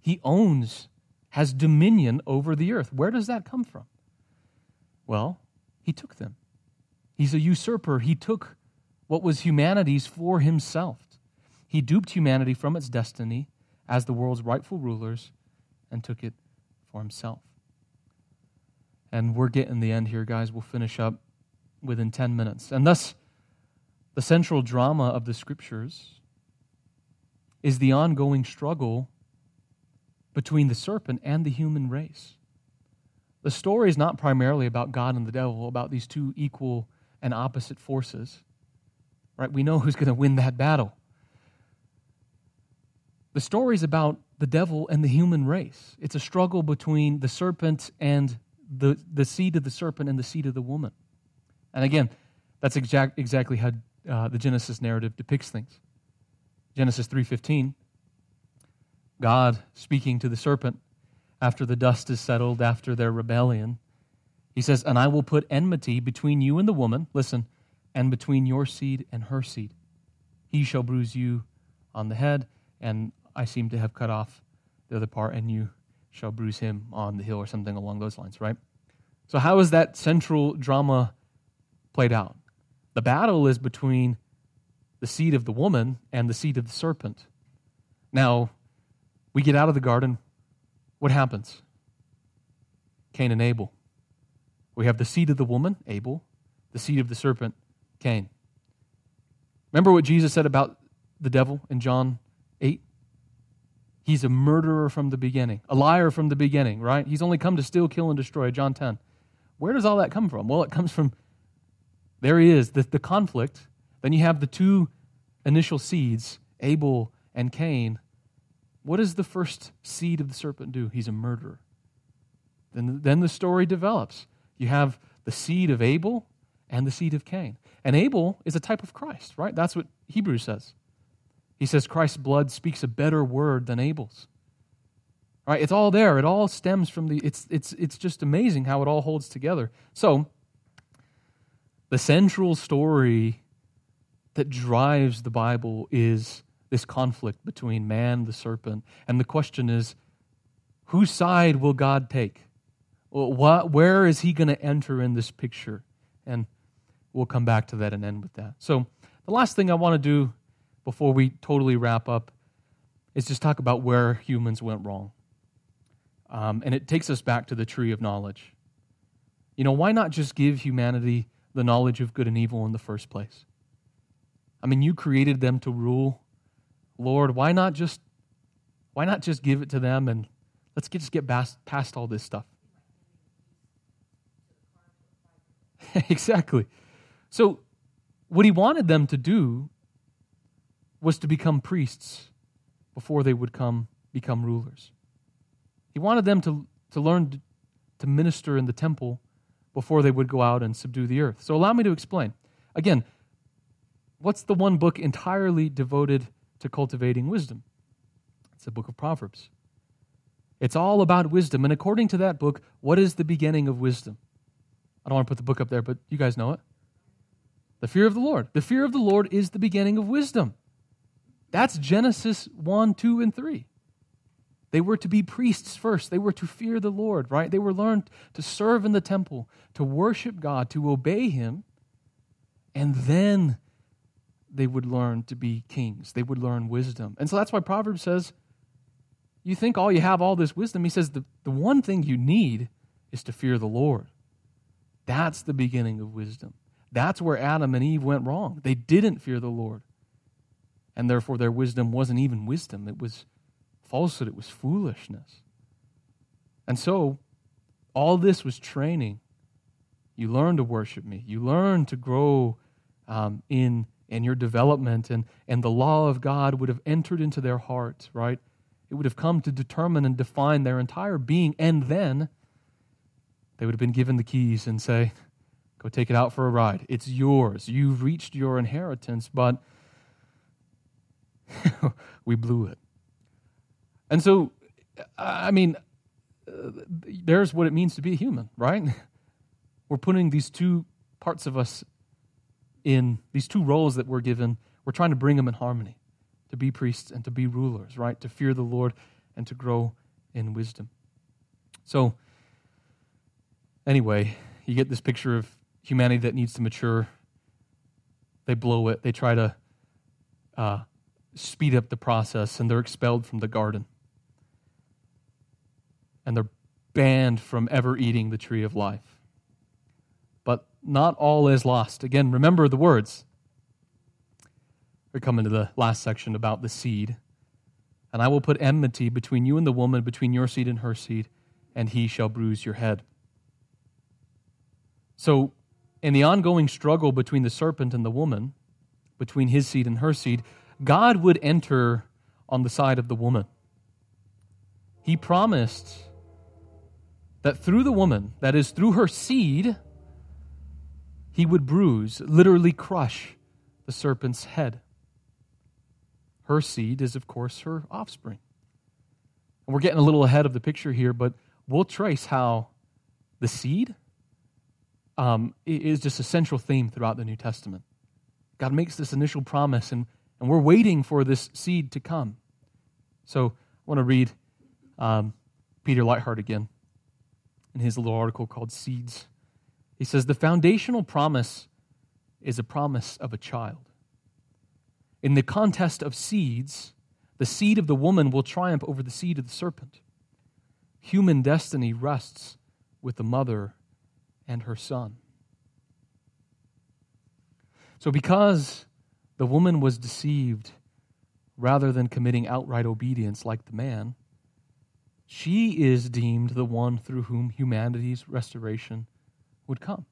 He owns, has dominion over the earth. Where does that come from? Well, he took them. He's a usurper. He took what was humanity's for himself. He duped humanity from its destiny as the world's rightful rulers and took it for himself. And we're getting the end here, guys. We'll finish up within 10 minutes. And thus, the central drama of the scriptures is the ongoing struggle between the serpent and the human race. The story is not primarily about God and the devil, about these two equal and opposite forces. Right? We know who's going to win that battle. The story is about the devil and the human race. It's a struggle between the serpent and the, the seed of the serpent and the seed of the woman. And again, that's exact, exactly how uh, the Genesis narrative depicts things. Genesis 3:15 God speaking to the serpent after the dust is settled after their rebellion. He says and I will put enmity between you and the woman listen and between your seed and her seed. He shall bruise you on the head and I seem to have cut off the other part and you shall bruise him on the heel or something along those lines right? So how is that central drama played out the battle is between the seed of the woman and the seed of the serpent. Now, we get out of the garden. What happens? Cain and Abel. We have the seed of the woman, Abel, the seed of the serpent, Cain. Remember what Jesus said about the devil in John 8? He's a murderer from the beginning, a liar from the beginning, right? He's only come to steal, kill, and destroy, John 10. Where does all that come from? Well, it comes from, there he is, the, the conflict then you have the two initial seeds, Abel and Cain. What does the first seed of the serpent do? He's a murderer. Then, then the story develops. You have the seed of Abel and the seed of Cain. And Abel is a type of Christ, right? That's what Hebrews says. He says Christ's blood speaks a better word than Abel's. Right? It's all there. It all stems from the it's it's it's just amazing how it all holds together. So, the central story that drives the Bible is this conflict between man, the serpent. And the question is whose side will God take? Where is he going to enter in this picture? And we'll come back to that and end with that. So, the last thing I want to do before we totally wrap up is just talk about where humans went wrong. Um, and it takes us back to the tree of knowledge. You know, why not just give humanity the knowledge of good and evil in the first place? I mean, you created them to rule. Lord, why not just why not just give it to them and let's get, just get past, past all this stuff? exactly. So, what he wanted them to do was to become priests before they would come become rulers. He wanted them to, to learn to minister in the temple before they would go out and subdue the earth. So, allow me to explain. Again, what's the one book entirely devoted to cultivating wisdom? It's the book of Proverbs. It's all about wisdom. And according to that book, what is the beginning of wisdom? I don't want to put the book up there, but you guys know it. The fear of the Lord. The fear of the Lord is the beginning of wisdom. That's Genesis 1, 2, and 3. They were to be priests first. They were to fear the Lord, right? They were learned to serve in the temple, to worship God, to obey Him, and then they would learn to be kings. They would learn wisdom. And so that's why Proverbs says, you think all you have all this wisdom. He says the, the one thing you need is to fear the Lord. That's the beginning of wisdom. That's where Adam and Eve went wrong. They didn't fear the Lord. And therefore, their wisdom wasn't even wisdom, it was falsehood, it was foolishness. And so, all this was training. You learn to worship me, you learn to grow um, in, in your development, and, and the law of God would have entered into their hearts, right? It would have come to determine and define their entire being, and then they would have been given the keys and say, Go take it out for a ride. It's yours. You've reached your inheritance, but we blew it. And so, I mean, uh, there's what it means to be a human, right? We're putting these two parts of us in, these two roles that we're given, we're trying to bring them in harmony to be priests and to be rulers, right? To fear the Lord and to grow in wisdom. So, anyway, you get this picture of humanity that needs to mature. They blow it. They try to uh, speed up the process, and they're expelled from the garden. And they're banned from ever eating the tree of life. But not all is lost. Again, remember the words. We're coming to the last section about the seed. And I will put enmity between you and the woman, between your seed and her seed, and he shall bruise your head. So in the ongoing struggle between the serpent and the woman, between his seed and her seed, God would enter on the side of the woman. He promised that through the woman, that is, through her seed, he would bruise, literally crush the serpent's head. Her seed is, of course, her offspring. And we're getting a little ahead of the picture here, but we'll trace how the seed um, is just a central theme throughout the New Testament. God makes this initial promise, and, and we're waiting for this seed to come. So I want to read um, Peter Leithart again in his little article called Seeds. He says, The foundational promise is a promise of a child. In the contest of seeds, the seed of the woman will triumph over the seed of the serpent. Human destiny rests with the mother and her son. So, because the woman was deceived rather than committing outright obedience like the man, she is deemed the one through whom humanity's restoration would come.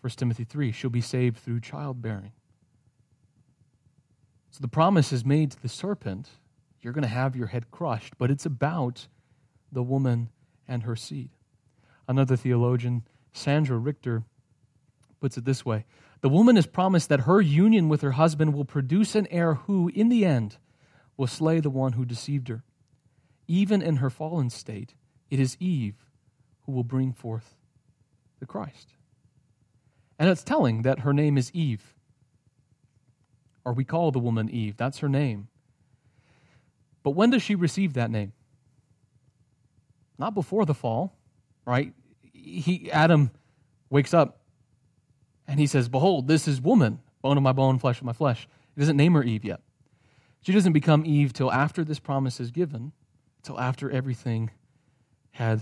1 Timothy 3 she'll be saved through childbearing. So the promise is made to the serpent you're going to have your head crushed, but it's about the woman and her seed. Another theologian, Sandra Richter, puts it this way The woman is promised that her union with her husband will produce an heir who, in the end, will slay the one who deceived her. Even in her fallen state, it is Eve who will bring forth the Christ. And it's telling that her name is Eve. Or we call the woman Eve. That's her name. But when does she receive that name? Not before the fall, right? he, Adam wakes up and he says, Behold, this is woman, bone of my bone, flesh of my flesh. He doesn't name her Eve yet. She doesn't become Eve till after this promise is given, till after everything had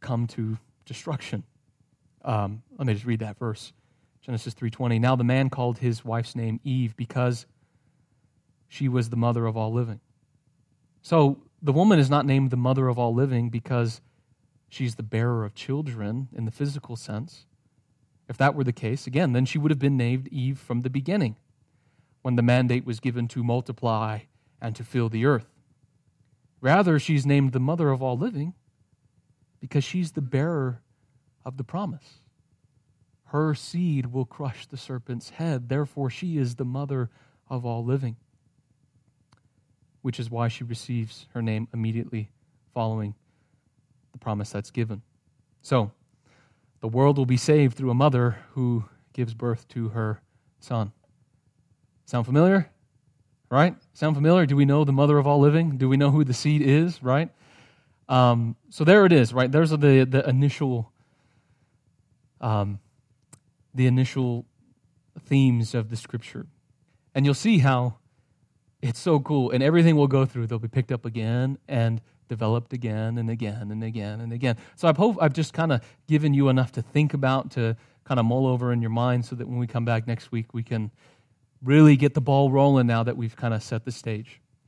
come to destruction. Um, let me just read that verse. Genesis 3:20. Now the man called his wife's name Eve because she was the mother of all living. So the woman is not named the mother of all living because She's the bearer of children in the physical sense. If that were the case, again, then she would have been named Eve from the beginning, when the mandate was given to multiply and to fill the earth. Rather, she's named the mother of all living because she's the bearer of the promise. Her seed will crush the serpent's head. Therefore, she is the mother of all living, which is why she receives her name immediately following the promise that's given. So, the world will be saved through a mother who gives birth to her son. Sound familiar? Right? Sound familiar? Do we know the mother of all living? Do we know who the seed is? Right? Um, so there it is. Right? There's the the initial, um, the initial themes of the scripture, and you'll see how it's so cool. And everything we'll go through, they'll be picked up again and developed again and again and again and again. So I hope I've just kind of given you enough to think about, to kind of mull over in your mind so that when we come back next week, we can really get the ball rolling now that we've kind of set the stage.